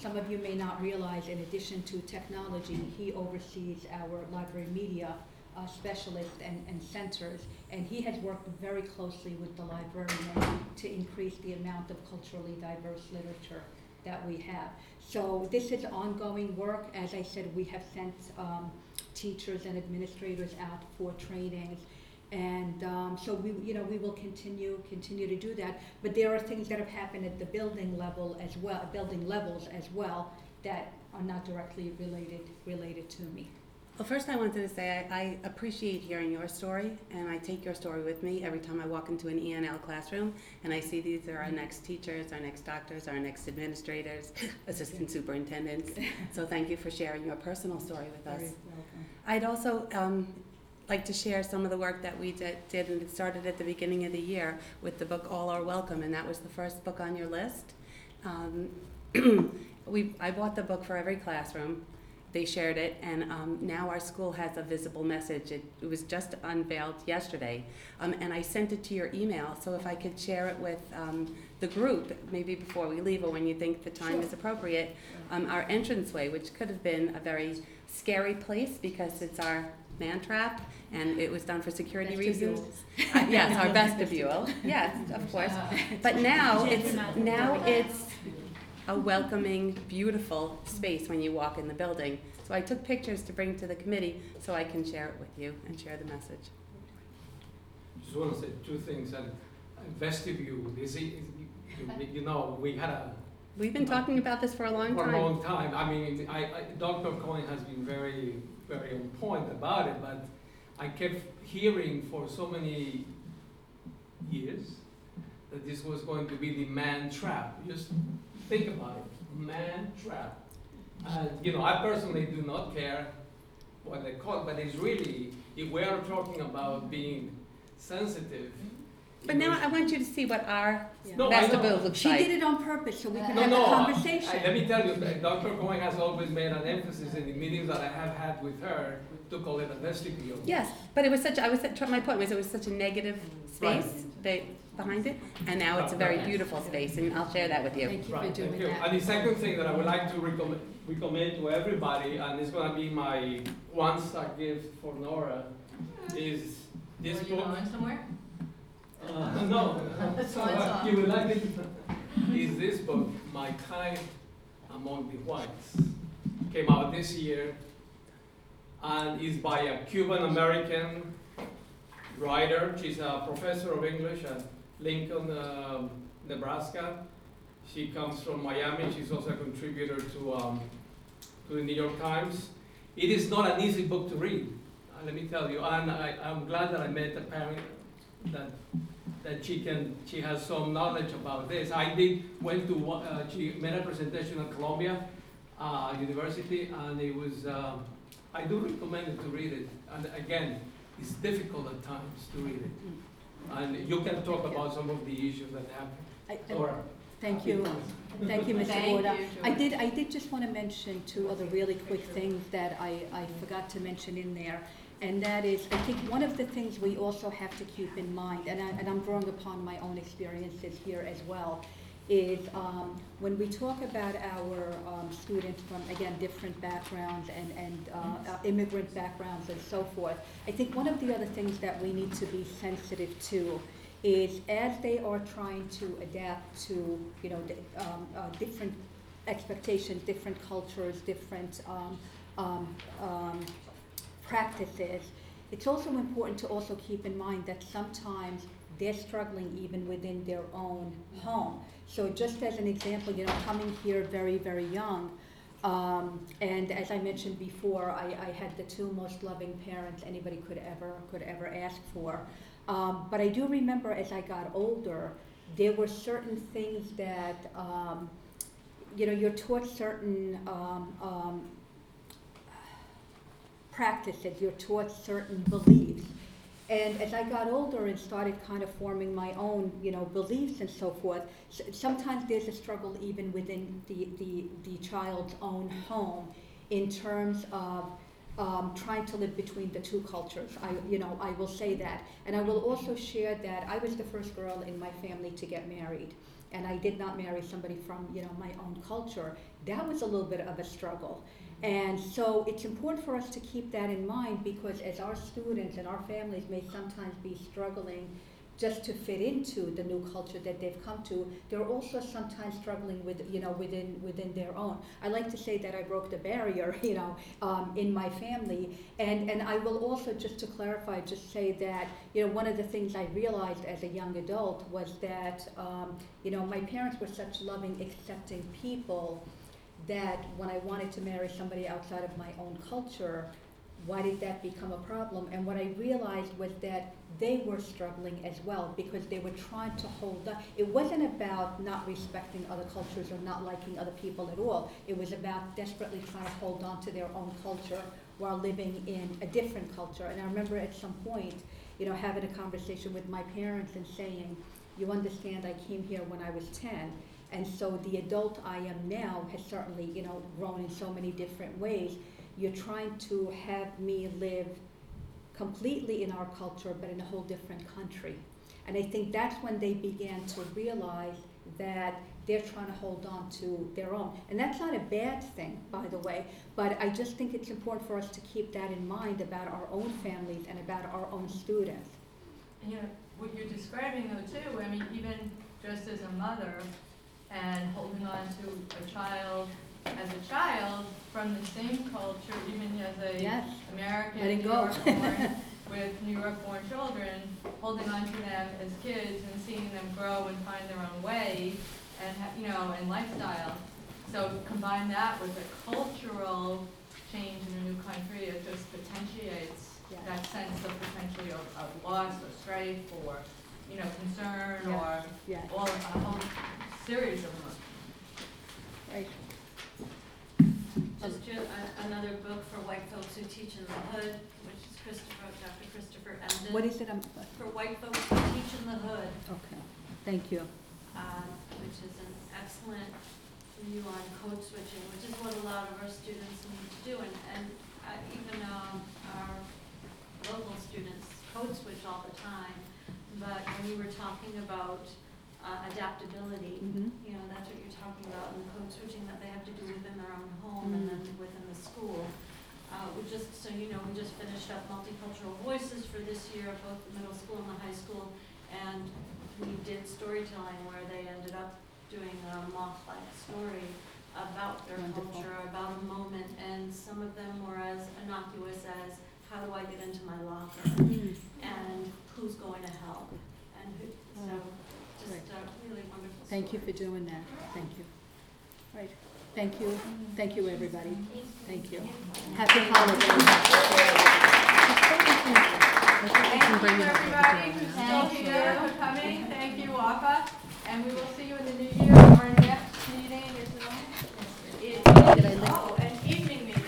some of you may not realize, in addition to technology, he oversees our library media uh, specialist and, and centers, and he has worked very closely with the librarian to increase the amount of culturally diverse literature that we have. So this is ongoing work. As I said, we have sent um, teachers and administrators out for trainings. And um, so we, you know, we will continue, continue to do that. But there are things that have happened at the building level as well, building levels as well, that are not directly related, related to me. Well, first I wanted to say I, I appreciate hearing your story, and I take your story with me every time I walk into an ENL classroom, and I see these are our next teachers, our next doctors, our next administrators, assistant superintendents. So thank you for sharing your personal story with us. I'd also um, like to share some of the work that we did, did, and it started at the beginning of the year with the book All Are Welcome, and that was the first book on your list. Um, we, I bought the book for every classroom. They shared it, and um, now our school has a visible message. It, it was just unveiled yesterday, um, and I sent it to your email. So if I could share it with um, the group, maybe before we leave or when you think the time is appropriate, um, our entranceway, which could have been a very scary place because it's our man trap, and it was done for security reasons. Uh, yes, our vestibule. Yes, of course. But now it's now it's a welcoming, beautiful space when you walk in the building. So I took pictures to bring to the committee so I can share it with you and share the message. Just want to say two things, and and vestibule, is it, you- you know, we had a, We've been talking about this for a long for a time. long time, I mean, I, I, Dr. Cohen has been very, very on point about it, but I kept hearing for so many years that this was going to be the man trap, just think about it, man trap. And, you know, I personally do not care what they call it, but it's really, if we are talking about being sensitive. But now I want you to see what our Yeah. No, I know. vestibule looks She like. did it on purpose, so we could No, have a no, I- conversation. I- let me tell you, uh, that Dr. Cohen has always made an emphasis in the meetings that I have had with her to call it a vestibule. Yes, but it was such, I was, my point was it was such a negative space they, behind it, and now it's a very beautiful space, and I'll share that with you. Thank you for Right, doing thank you. that. And the second thing that I would like to recommend, recommend to everybody, and it's gonna be my one-star gift for Nora, is this Are you book. going somewhere? Uh, no, That's so, why it's on. you would like it, is this book, My Time Among the Whites. Came out this year, and is by a Cuban-American writer. She's a professor of English at Lincoln, um, Nebraska. She comes from Miami, she's also a contributor to, um, to the New York Times. It is not an easy book to read, uh, let me tell you, and I, I'm glad that I met a parent that, that she can, she has some knowledge about this. I did, went to, uh, she made a presentation at Columbia, uh, University, and it was, um, I do recommend it to read it. And again, it's difficult at times to read it. And you can talk about some of the issues that happen. I- I- Or- Thank you, thank you, Mr. Thank Borda. you, I did, I did just want to mention two other really quick things that I, I forgot to mention in there. And that is, I think one of the things we also have to keep in mind, and I, and I'm drawing upon my own experiences here as well, is, um, when we talk about our, um, students from, again, different backgrounds and, and, uh, uh, immigrant backgrounds and so forth, I think one of the other things that we need to be sensitive to is as they are trying to adapt to, you know, um, uh, different expectations, different cultures, different um, um, um, practices, it's also important to also keep in mind that sometimes they're struggling even within their own home. So just as an example, you know, coming here very, very young, um, and as I mentioned before, I, I had the two most loving parents anybody could ever, could ever ask for. Um, but I do remember as I got older, there were certain things that, um, you know, you're taught certain um, um, practices, you're taught certain beliefs. And as I got older and started kind of forming my own, you know, beliefs and so forth, sometimes there's a struggle even within the, the, the child's own home in terms of um, trying to live between the two cultures. I, you know, I will say that. And I will also share that I was the first girl in my family to get married. And I did not marry somebody from, you know, my own culture. That was a little bit of a struggle. And so it's important for us to keep that in mind because as our students and our families may sometimes be struggling just to fit into the new culture that they've come to, they're also sometimes struggling with, you know, within, within their own. I like to say that I broke the barrier, you know, um, in my family. And, and I will also, just to clarify, just say that, you know, one of the things I realized as a young adult was that, um, you know, my parents were such loving, accepting people that when I wanted to marry somebody outside of my own culture, why did that become a problem? And what I realized was that they were struggling as well because they were trying to hold up. It wasn't about not respecting other cultures or not liking other people at all. It was about desperately trying to hold on to their own culture while living in a different culture. And I remember at some point, you know, having a conversation with my parents and saying, you understand, I came here when I was 10. And so the adult I am now has certainly, you know, grown in so many different ways. You're trying to have me live completely in our culture, but in a whole different country. And I think that's when they began to realize that they're trying to hold on to their own. And that's not a bad thing, by the way, but I just think it's important for us to keep that in mind about our own families and about our own students. And you know, what you're describing though too, I mean, even just as a mother and holding on to a child as a child from the same culture, even as a Yes, American, Let it New go. York born, with New York born children, holding on to them as kids and seeing them grow and find their own way and, ha- you know, and lifestyle. So combine that with a cultural change in a new country, it just potentiates Yeah. that sense of potentially of, of loss or strife or, you know, concern or yeah. all, a whole series of them. Right. Just to, uh, another book for white folks who teach in the hood, which is Christopher, Dr. Christopher Emdin. What is it? um, For white folks who teach in the hood, Okay, thank you. um, which is an excellent view on code switching, which is what a lot of our students need to do. And, and uh, even um, our local students code switch all the time. But when you were talking about uh, adaptability, Mhm. you know, that's what you're talking about in the code switching that they have to do within their own home and then within the school. Uh, we just, so you know, we just finished up multicultural voices for this year, both the middle school and the high school. And we did storytelling where they ended up doing a moth-like story about their Wonderful. culture, about a moment. And some of them were as innocuous as, how do I get into my locker? And who's going to help? And who, so, just a really wonderful story. Thank you for doing that, thank you. Right, thank you, thank you, everybody, thank you. Happy holidays. Thank you, everybody who's still here for coming. Thank you, WAPA. And we will see you in the new year. Our next meeting is, is, oh, an evening meeting.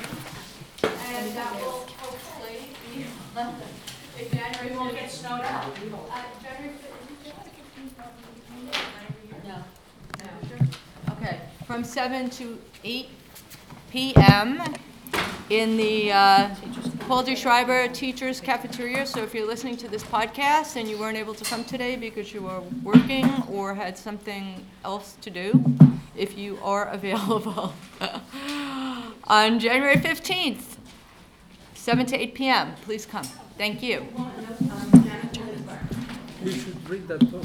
And that will hopefully be, in January, we won't get snowed out. Uh, January No. From seven to eight PM in the uh, Paul D. Schreiber Teachers Cafeteria. So if you're listening to this podcast and you weren't able to come today because you were working or had something else to do, if you are available on January 15th, 7 to 8 PM, please come. Thank you. You should read that book.